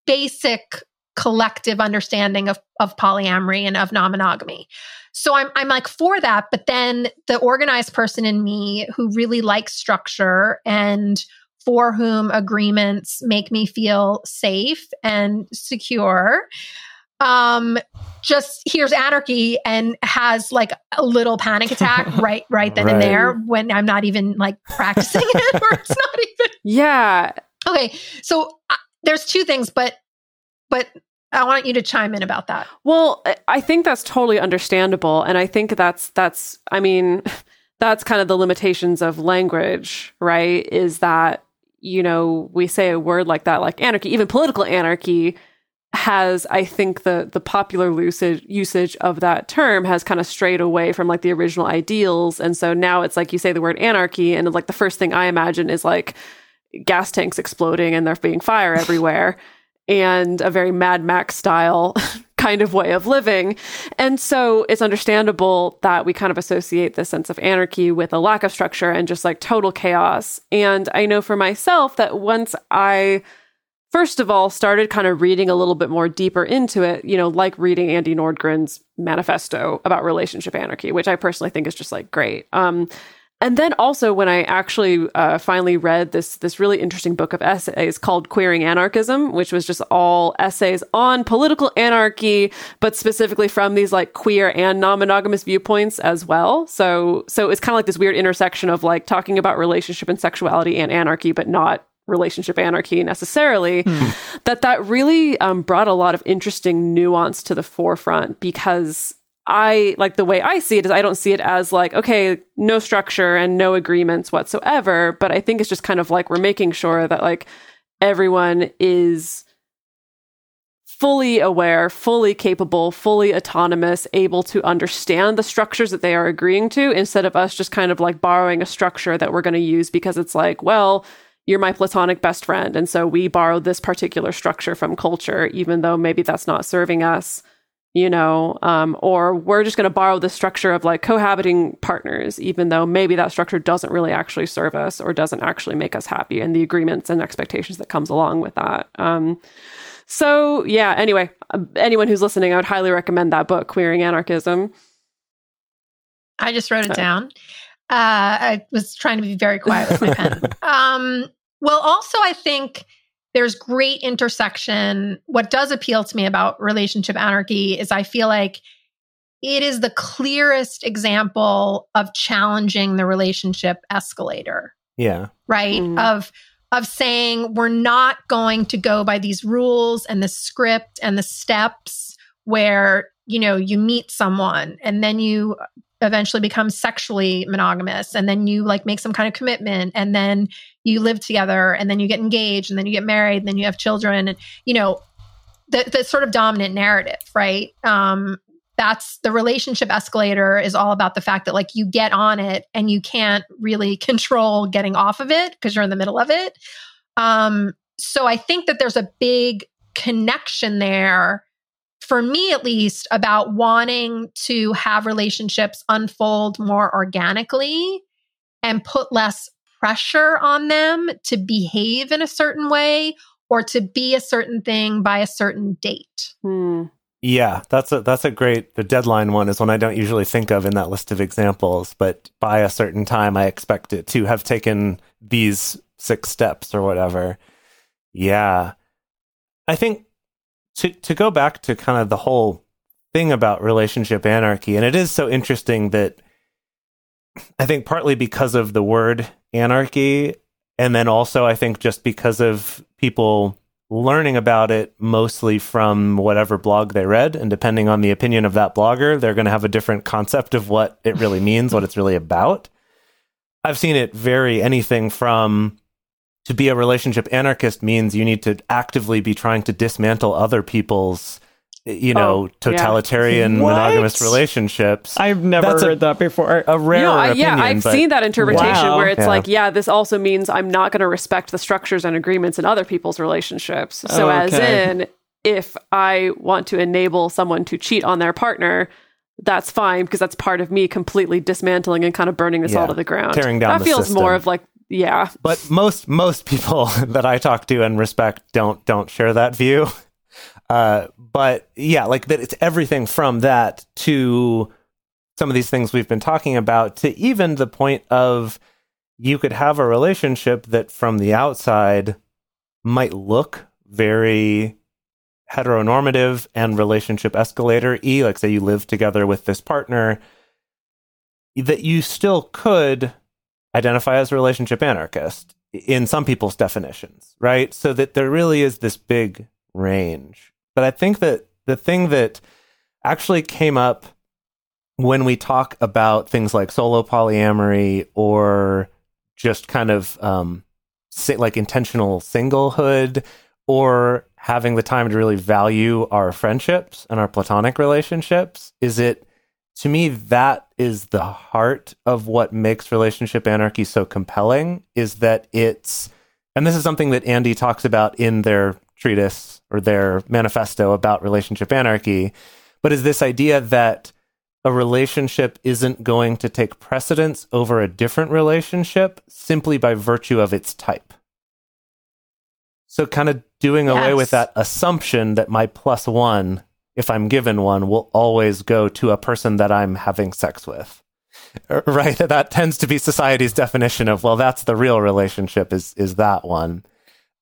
basic collective understanding of, of polyamory and of non monogamy. So I'm, I'm like for that. But then the organized person in me who really likes structure and for whom agreements make me feel safe and secure um just hears anarchy and has like a little panic attack right right then and there when i'm not even like practicing it or it's not even Yeah. okay so uh, there's two things but but i want you to chime in about that Well, I- think that's totally understandable, and I think that's that's. I mean, that's kind of the limitations of language, right? Is that you know we say a word like that, like anarchy, even political anarchy, has I think the the popular usage of that term has kind of strayed away from like the original ideals, and so now it's like you say the word anarchy, and like the first thing I imagine is like gas tanks exploding and there being fire everywhere and a very Mad Max style kind of way of living. And so it's understandable that we kind of associate this sense of anarchy with a lack of structure and just like total chaos. And I know for myself that once I first of all started kind of reading a little bit more deeper into it, you know, like reading Andie Nordgren's manifesto about relationship anarchy, which I personally think is just like great. Um and then also when I actually uh, finally read this this really interesting book of essays called Queering Anarchism, which was just all essays on political anarchy, but specifically from these like queer and non-monogamous viewpoints as well. So so it's kind of like this weird intersection of like talking about relationship and sexuality and anarchy, but not relationship anarchy necessarily that that really um, brought a lot of interesting nuance to the forefront because I like the way I see it is I don't see it as like, okay, no structure and no agreements whatsoever. But I think it's just kind of like we're making sure that like everyone is fully aware, fully capable, fully autonomous, able to understand the structures that they are agreeing to instead of us just kind of like borrowing a structure that we're going to use because it's like, well, you're my platonic best friend. And so we borrowed this particular structure from culture, even though maybe that's not serving us you know, um, or we're just going to borrow the structure of like cohabiting partners, even though maybe that structure doesn't really actually serve us or doesn't actually make us happy, and the agreements and expectations that comes along with that. Um, so yeah. Anyway, um, anyone who's listening, I would highly recommend that book, Queering Anarchism. I just wrote it down. Uh, I was trying to be very quiet with my pen. Um, well, also, I think there's great intersection. What does appeal to me about relationship anarchy is I feel like it is the clearest example of challenging the relationship escalator Yeah. right Mm. of of saying we're not going to go by these rules and the script and the steps where you know you meet someone and then you eventually become sexually monogamous and then you like make some kind of commitment and then you live together and then you get engaged and then you get married and then you have children and you know the, the sort of dominant narrative right? Um that's the relationship escalator is all about the fact that like you get on it and you can't really control getting off of it because you're in the middle of it. Um so i think that there's a big connection there for me at least about wanting to have relationships unfold more organically and put less pressure on them to behave in a certain way or to be a certain thing by a certain date Hmm. Yeah, that's a that's a great the deadline one is one I don't usually think of in that list of examples, but by a certain time I expect it to have taken these six steps or whatever. Yeah. I think to to go back to kind of the whole thing about relationship anarchy and it is so interesting that I think partly because of the word anarchy and then also I think just because of people learning about it mostly from whatever blog they read and depending on the opinion of that blogger they're going to have a different concept of what it really means what it's really about. I've seen it vary. Anything from to be a relationship anarchist means you need to actively be trying to dismantle other people's you know Oh, totalitarian What? monogamous relationships I've never That's a- heard that before. a rare You know, I, opinion yeah, I've but seen that interpretation Wow. where it's Yeah. like, yeah, this also means I'm not going to respect the structures and agreements in other people's relationships. So, oh, as Okay. in, if I want to enable someone to cheat on their partner, that's fine because that's part of me completely dismantling and kind of burning this Yeah. all to the ground. Tearing down that the feels system. more of like, yeah, but most most people that I talk to and respect don't don't share that view. Uh, but yeah, like that, it's everything from that to some of these things we've been talking about to even the point of you could have a relationship that from the outside might look very heteronormative and relationship escalator e like say you live together with this partner that you still could identify as a relationship anarchist in some people's definitions, right? So that there really is this big range. But I think that the thing that actually came up when we talk about things like solo polyamory or just kind of um, like intentional singlehood or having the time to really value our friendships and our platonic relationships is it to me that is the heart of what makes relationship anarchy so compelling is that it's and this is something that Andie talks about in their treatise or their manifesto about relationship anarchy but is this idea that a relationship isn't going to take precedence over a different relationship simply by virtue of its type so kind of doing away with that assumption that my plus one if I'm given one, will always go to a person that I'm having sex with. Er, Right? That tends to be society's definition of, well, that's the real relationship is is that one.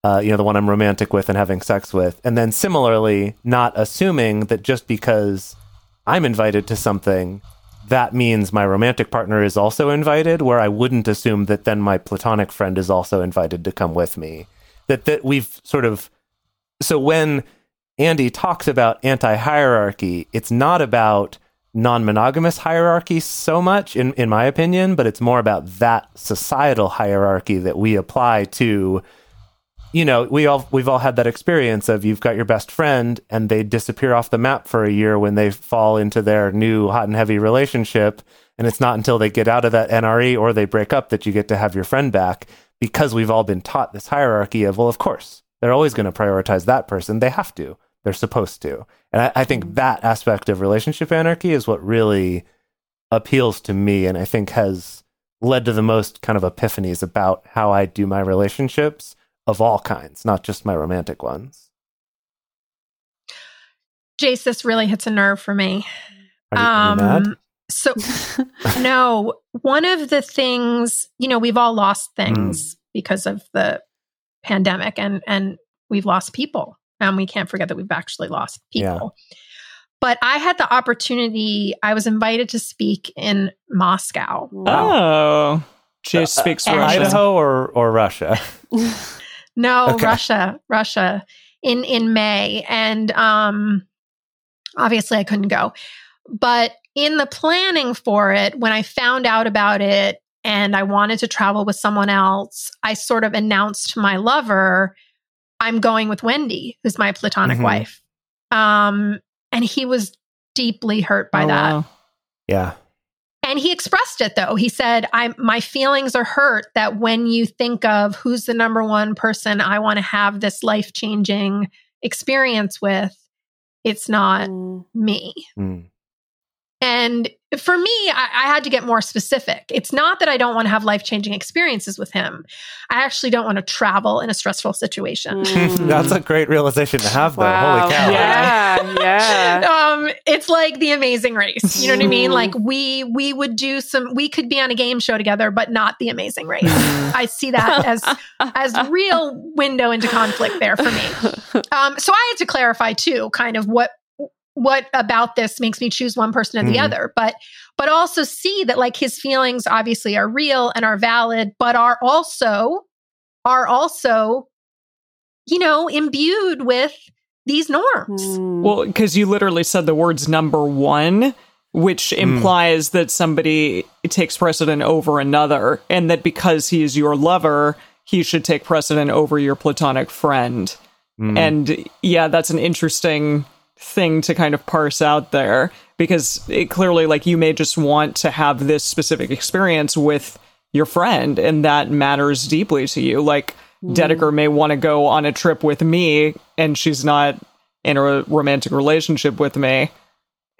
Uh, you know, the one I'm romantic with and having sex with. And then similarly, not assuming that just because I'm invited to something, that means my romantic partner is also invited, where I wouldn't assume that then my platonic friend is also invited to come with me. That that we've sort of so when Andie talks about anti hierarchy, it's not about non monogamous hierarchy so much, in, in my opinion, but it's more about that societal hierarchy that we apply to. You know, we all we've all had that experience of you've got your best friend and they disappear off the map for a year when they fall into their new hot and heavy relationship, and it's not until they get out of that NRE or they break up that you get to have your friend back because we've all been taught this hierarchy of well, of course they're always going to prioritize that person. They have to. They're supposed to. And I, I think that aspect of relationship anarchy is what really appeals to me and I think has led to the most kind of epiphanies about how I do my relationships of all kinds, not just my romantic ones. Jase, this really hits a nerve for me. Are you, are you mad? Um, So, no, one of the things, you know, we've all lost hmm. things because of the pandemic and and we've lost people. And we can't forget that we've actually lost Yeah. people. But I had the opportunity, I was invited to speak in Moscow. Oh, uh, Jase speaks and- Russian. Idaho or or Russia? No, Okay. Russia, Russia in in May, and um, obviously I couldn't go. But in the planning for it, when I found out about it and I wanted to travel with someone else, I sort of announced to my lover, "I'm going with Wendy, who's my platonic Mhm. wife." Um, and he was deeply hurt by Oh, that. wow. Yeah. And he expressed it though. He said, "I'm my feelings are hurt that when you think of who's the number one person I want to have this life-changing experience with, it's not Mm. me." Mm. And for me, I, I had to get more specific. It's not that I don't want to have life changing experiences with him. I actually don't want to travel in a stressful situation. Mm. That's a great realization to have, though. wow. Holy cow! Yeah, yeah. um it's like the amazing race you know what i mean Mm. like we we would do some we could be on a game show together but not the amazing race i see that as as real window into conflict there for me um so i had to clarify too kind of what what about this makes me choose one person or the Mhm. other but but also see that like his feelings obviously are real and are valid but are also are also you know imbued with these norms Mm. Well, because you literally said the words number one, which implies that somebody takes precedent over another, and that because he is your lover, he should take precedent over your platonic friend. Mm. And yeah, that's an interesting thing to kind of parse out there because it clearly, like, you may just want to have this specific experience with your friend, and that matters deeply to you. Like, mm-hmm. Dedeker may want to go on a trip with me, and she's not in a romantic relationship with me,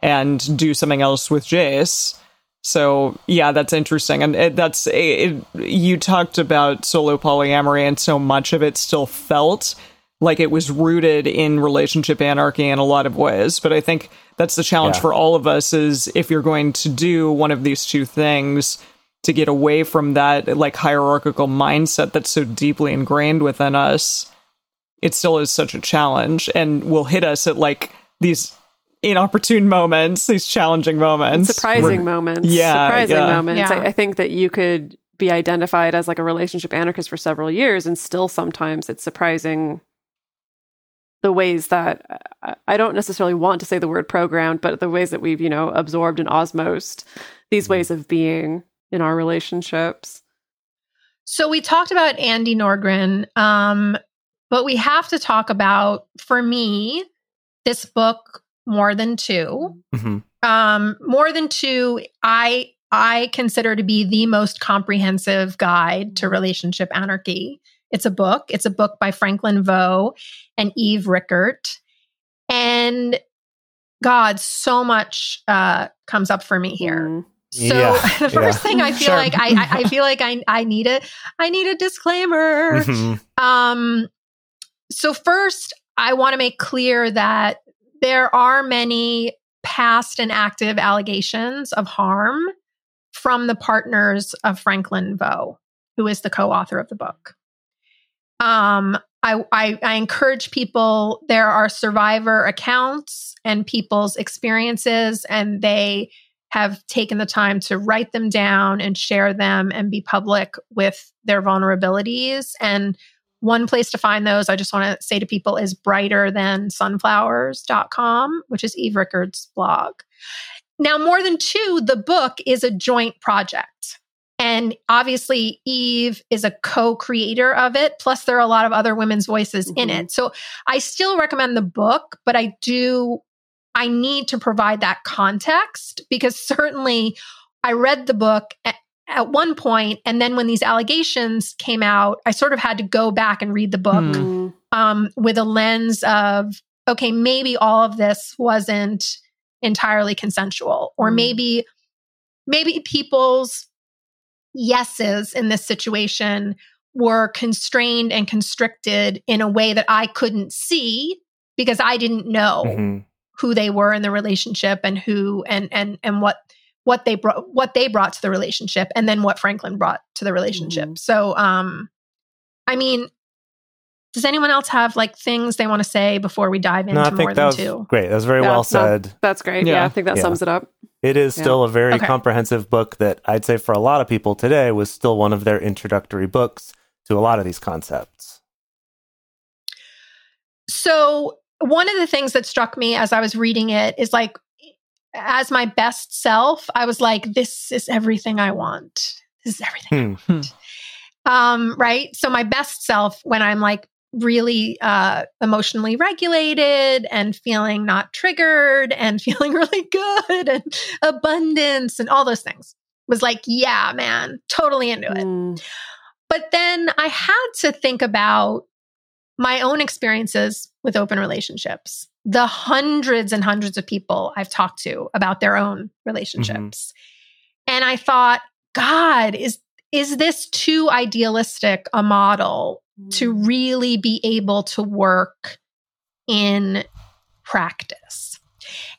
and do something else with Jase. So yeah, that's interesting, and it, that's it, you talked about solo polyamory, and so much of it still felt like it was rooted in relationship anarchy in a lot of ways. But I think that's the challenge Yeah. for all of us: is if you're going to do one of these two things, to get away from that like hierarchical mindset that's so deeply ingrained within us, it still is such a challenge, and will hit us at like these inopportune moments, these challenging moments. surprising moments. Yeah, surprising yeah. moments. Yeah. I, I think that you could be identified as like a relationship anarchist for several years, and still sometimes it's surprising the ways that I- I don't necessarily want to say the word programmed, but the ways that we've you know absorbed and osmosed these ways of being in our relationships. So we talked about Andie Nordgren, um, but we have to talk about, for me, this book, More Than Two. Mhm. Um, More Than Two, I I consider to be the most comprehensive guide to relationship anarchy. It's a book. It's a book by Franklin Veaux and Eve Rickert. And God, so much uh, comes up for me here. Mm. So Yeah, the first yeah. thing I feel Sure. like I, I I feel like I I need a I need a disclaimer. Mhm. Um so first I want to make clear that there are many past and active allegations of harm from the partners of Franklin Veaux, who is the co-author of the book. Um I, I, I encourage people, there are survivor accounts and people's experiences, and they have taken the time to write them down and share them and be public with their vulnerabilities. And one place to find those, I just want to say to people, is brighter than sunflowers.com, which is Eve Rickert's blog. Now, more than two, the book is a joint project. And obviously, Eve is a co creator of it. Plus, there are a lot of other women's voices in Mhm. it. So I still recommend the book, but I do, I need to provide that context because certainly I read the book at, at one point, and then when these allegations came out, I sort of had to go back and read the book. Mm. um, with a lens of, okay, maybe all of this wasn't entirely consensual, or Mm. maybe, maybe people's yeses in this situation were constrained and constricted in a way that I couldn't see because I didn't know Mhm. who they were in the relationship and who and and and what what they brought what they brought to the relationship and then what Franklin brought to the relationship. So um I mean Does anyone else have like things they want to say before we dive into No, I more think than was two? great. That was very Yeah, well no, said. That's great. Yeah, Yeah. I think that Yeah. sums it up. It is Yeah. still a very Okay. comprehensive book that I'd say for a lot of people today was still one of their introductory books to a lot of these concepts. So, one of the things that struck me as I was reading it is like, as my best self, I was like, this is everything I want. This is everything. Hmm. Um, right. So, my best self, when I'm like really uh, emotionally regulated and feeling not triggered and feeling really good and abundance and all those things, was like, yeah, man, totally into it. Mm. But then I had to think about my own experiences with open relationships, the hundreds and hundreds of people I've talked to about their own relationships. And I thought, God, is is this too idealistic a model to really be able to work in practice?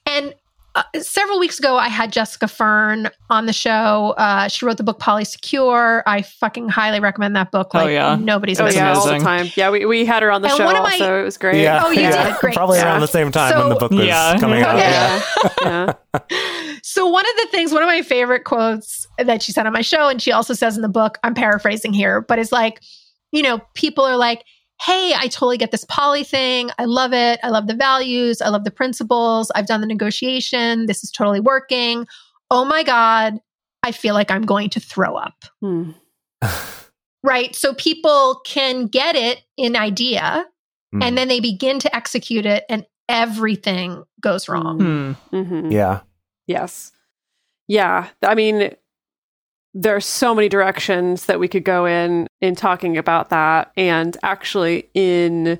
And uh, several weeks ago, I had Jessica Fern on the show. Uh, she wrote the book Polysecure. I fucking highly recommend that book. Oh, Like yeah. nobody's Oh That's missing yeah, it. all the time. Yeah, we, we had her on the And show one of my- also. It was great. Yeah, Oh, you yeah. did? Great. Probably Yeah. around the same time when the book was Yeah. coming out. Okay. Yeah. yeah. So one of the things, one of my favorite quotes that she said on my show, and she also says in the book, I'm paraphrasing here, but it's like, you know, people are like, hey, I totally get this poly thing. I love it. I love the values. I love the principles. I've done the negotiation. This is totally working. Oh my God, I feel like I'm going to throw up. Hmm. Right. So people can get it in idea Hmm. and then they begin to execute it and everything goes wrong. Hmm. Mhm. yeah. Yes. Yeah. I mean, there's so many directions that we could go in in talking about that. And actually, in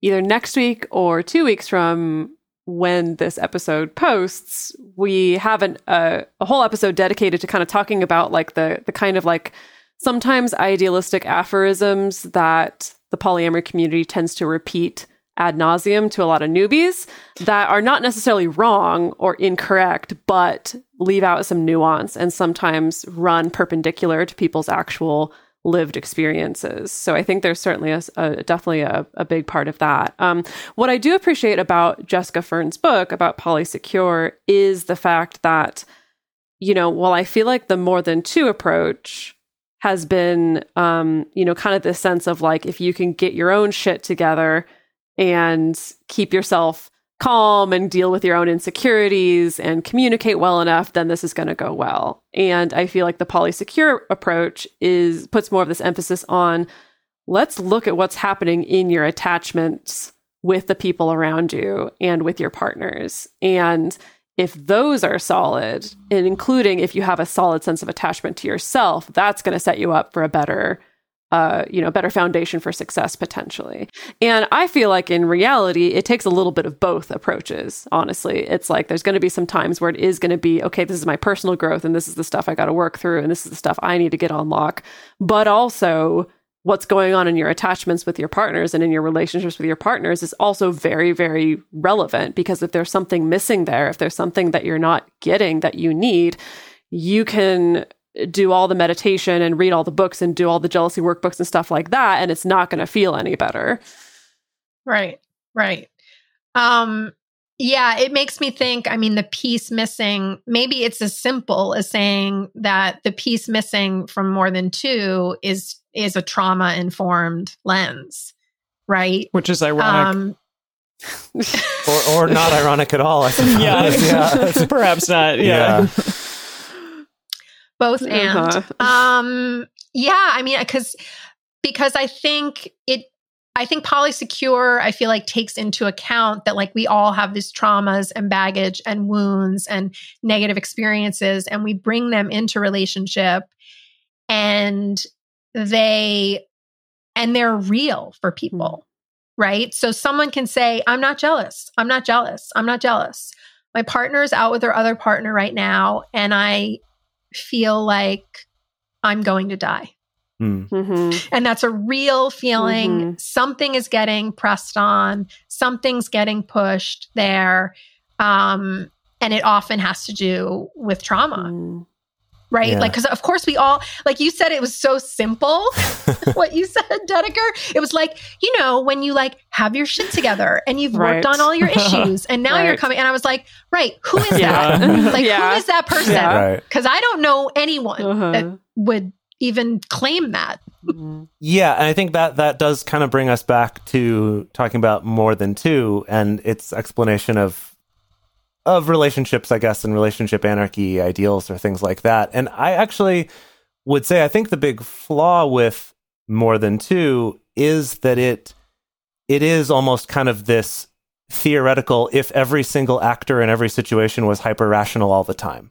either next week or two weeks from when this episode posts, we have an, uh, a whole episode dedicated to kind of talking about like the the kind of like sometimes idealistic aphorisms that the polyamory community tends to repeat ad nauseum to a lot of newbies that are not necessarily wrong or incorrect, but leave out some nuance and sometimes run perpendicular to people's actual lived experiences. So I think there's certainly a, a definitely a, a big part of that. Um, what I do appreciate about Jessica Fern's book about polysecure is the fact that, you know, while I feel like the more than two approach has been, um, you know, kind of this sense of like if you can get your own shit together and keep yourself calm and deal with your own insecurities and communicate well enough, then this is going to go well. And I feel like the polysecure approach is puts more of this emphasis on let's look at what's happening in your attachments with the people around you and with your partners. And if those are solid, and including if you have a solid sense of attachment to yourself, that's going to set you up for a better uh, you know, better foundation for success potentially. And I feel like in reality, it takes a little bit of both approaches. Honestly, it's like there's going to be some times where it is going to be okay. This is my personal growth, and this is the stuff I got to work through, and this is the stuff I need to get on lock. But also, what's going on in your attachments with your partners and in your relationships with your partners is also very, very relevant because if there's something missing there, if there's something that you're not getting that you need, you can do all the meditation and read all the books and do all the jealousy workbooks and stuff like that and it's not going to feel any better Right. Right. Um yeah, it makes me think, I mean the piece missing, maybe it's as simple as saying that the piece missing from more than two is is a trauma informed lens, right? Which is ironic. Um Or, or not ironic at all, I suppose. yeah. yeah. Perhaps not. Yeah. Both and. Uh-huh. um yeah i mean because because i think it i think polysecure i feel like takes into account that like we all have these traumas and baggage and wounds and negative experiences and we bring them into relationship and they and they're real for people right? So someone can say i'm not jealous. I'm not jealous. I'm not jealous. My partner is out with their other partner right now and i feel like I'm going to die. Hmm. Mhm. And that's a real feeling. Mhm. Something is getting pressed on, something's getting pushed there. Um, and it often has to do with trauma. Mm. Right? Yeah. Like, because of course we all, like you said, it was so simple. what you said, Dedeker. It was like, you know, when you like have your shit together and you've Right. worked on all your issues, and now you're coming. And I was like, right, who is Yeah. that? Like, Yeah. who is that person? Yeah. Right. Because I don't know anyone Uh-huh. that would even claim that. Mhm. Yeah, and I think that that does kind of bring us back to talking about more than two and its explanation of of relationships, I guess, and relationship anarchy ideals or things like that. And I actually would say I think the big flaw with more than two is that it it is almost kind of this theoretical if every single actor in every situation was hyper rational all the time.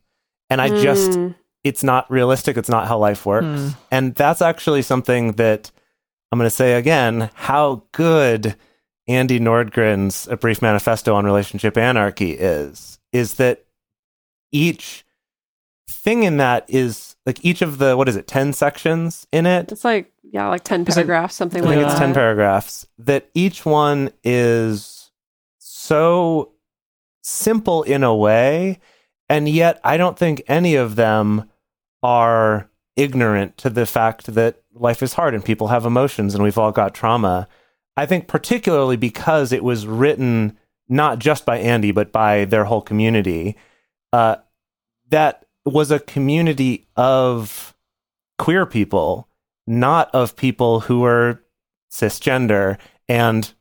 And I just Mm. it's not realistic. It's not how life works. Hmm. And that's actually something that I'm going to say again how good Andie Nordgren's A Brief Manifesto on Relationship Anarchy is, is that each thing in that is like each of the, what is it, 10 sections in it? It's like yeah, like ten Is it- paragraphs, something I think like it's that. 10 paragraphs, that each one is so simple in a way. And yet, I don't think any of them are ignorant to the fact that life is hard and people have emotions and we've all got trauma. I think, particularly because it was written not just by Andie, but by their whole community, uh, that was a community of queer people, not of people who were cisgender and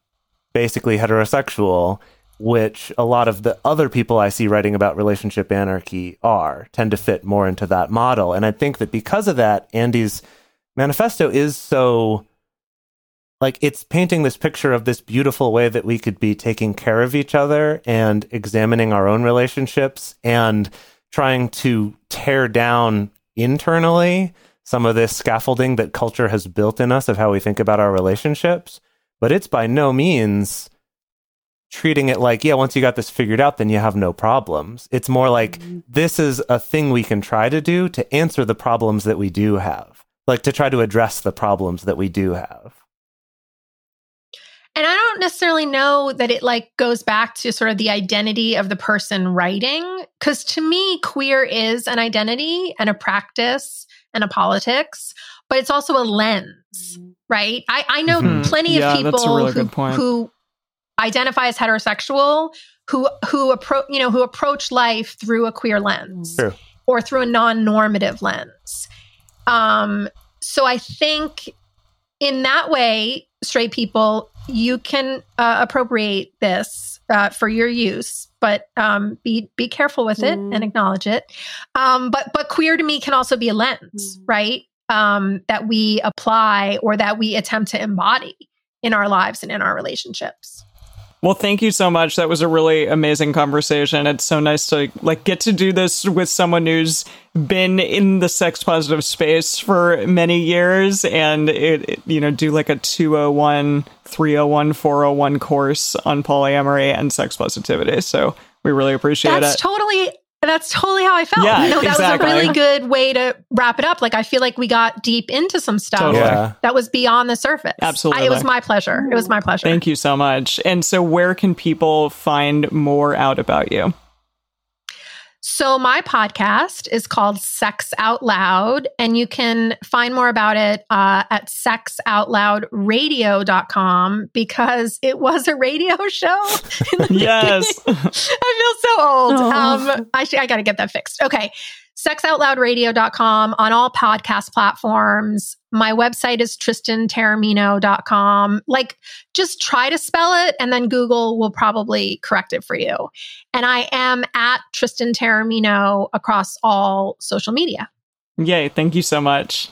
basically heterosexual, which a lot of the other people I see writing about relationship anarchy are, tend to fit more into that model. And I think that because of that, Andie's manifesto is so like it's painting this picture of this beautiful way that we could be taking care of each other and examining our own relationships and trying to tear down internally some of this scaffolding that culture has built in us of how we think about our relationships. But it's by no means treating it like, yeah, once you got this figured out, then you have no problems. It's more like mm-hmm. this is a thing we can try to do to answer the problems that we do have, like to try to address the problems that we do have. And I don't necessarily know that it like goes back to sort of the identity of the person writing. Cause to me, queer is an identity and a practice and a politics, but it's also a lens, right? I, I know Mhm. plenty Yeah, of that's a people really who, good point. who identify as heterosexual who who approach you know who approach life through a queer lens True. or through a non-normative lens. Um, so I think in that way, straight people, you can uh, appropriate this uh, for your use, but um, be be careful with it Mm. and acknowledge it. Um, but but queer to me can also be a lens, Mm. right? Um, that we apply or that we attempt to embody in our lives and in our relationships. Well, thank you so much. That was a really amazing conversation. It's so nice to like get to do this with someone who's been in the sex positive space for many years and it, it- you know do like a 201, 301, 401 course on polyamory and sex positivity. So we really appreciate That's it. totally that's totally how I felt. Yeah, you know, that exactly. was a really good way to wrap it up. Like I feel like we got deep into some stuff Totally. Yeah. that was beyond the surface. Absolutely. I- it was my pleasure. It was my pleasure. Thank you so much. And so where can people find more out about you? So my podcast is called Sex Out Loud, and you can find more about it uh, at sexoutloudradio.com because it was a radio show. Yes. I feel so old. Um, I, should- I got to get that fixed. Okay. Sexoutloudradio.com on all podcast platforms. My website is tristantaormino.com. Like, just try to spell it and then Google will probably correct it for you. And I am at Tristan Taormino across all social media. Yay, thank you so much.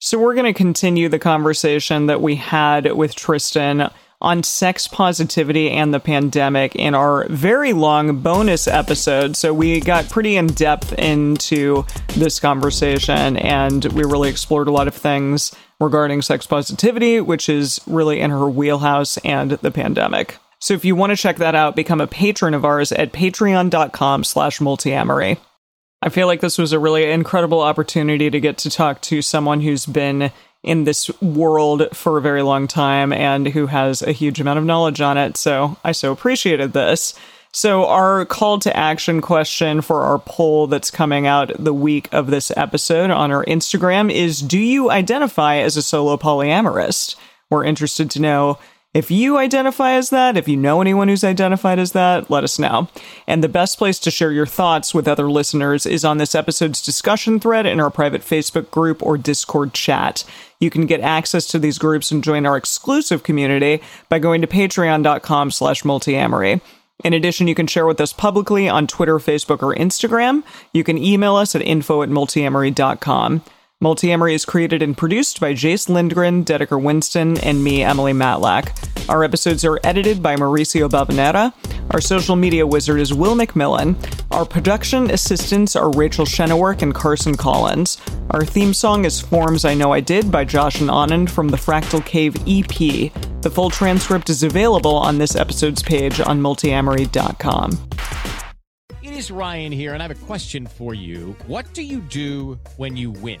So, we're going to continue the conversation that we had with Tristan on sex positivity and the pandemic in our very long bonus episode. So, we got pretty in depth into this conversation and we really explored a lot of things regarding sex positivity, which is really in her wheelhouse, and the pandemic. So, if you want to check that out, become a patron of ours at patreon.com slash multiamory. I feel like this was a really incredible opportunity to get to talk to someone who's been in this world for a very long time and who has a huge amount of knowledge on it. So I so appreciated this. So, our call to action question for our poll that's coming out the week of this episode on our Instagram is Do you identify as a solo polyamorist? We're interested to know if you identify as that, if you know anyone who's identified as that, let us know. And the best place to share your thoughts with other listeners is on this episode's discussion thread in our private Facebook group or Discord chat. You can get access to these groups and join our exclusive community by going to patreon.com slash multiamory. In addition, you can share with us publicly on Twitter, Facebook, or Instagram. You can email us at info at multiamory.com. Multiamory is created and produced by Jase Lindgren, Dedeker Winston, and me, Emily Matlack. Our episodes are edited by Mauricio Balvanera. Our social media wizard is Will McMillan. Our production assistants are Rachel Shennework and Carson Collins. Our theme song is Forms I Know I Did by Josh and Anand from the Fractal Cave EP. The full transcript is available on this episode's page on multiamory.com. It is Ryan here, and I have a question for you. What do you do when you win?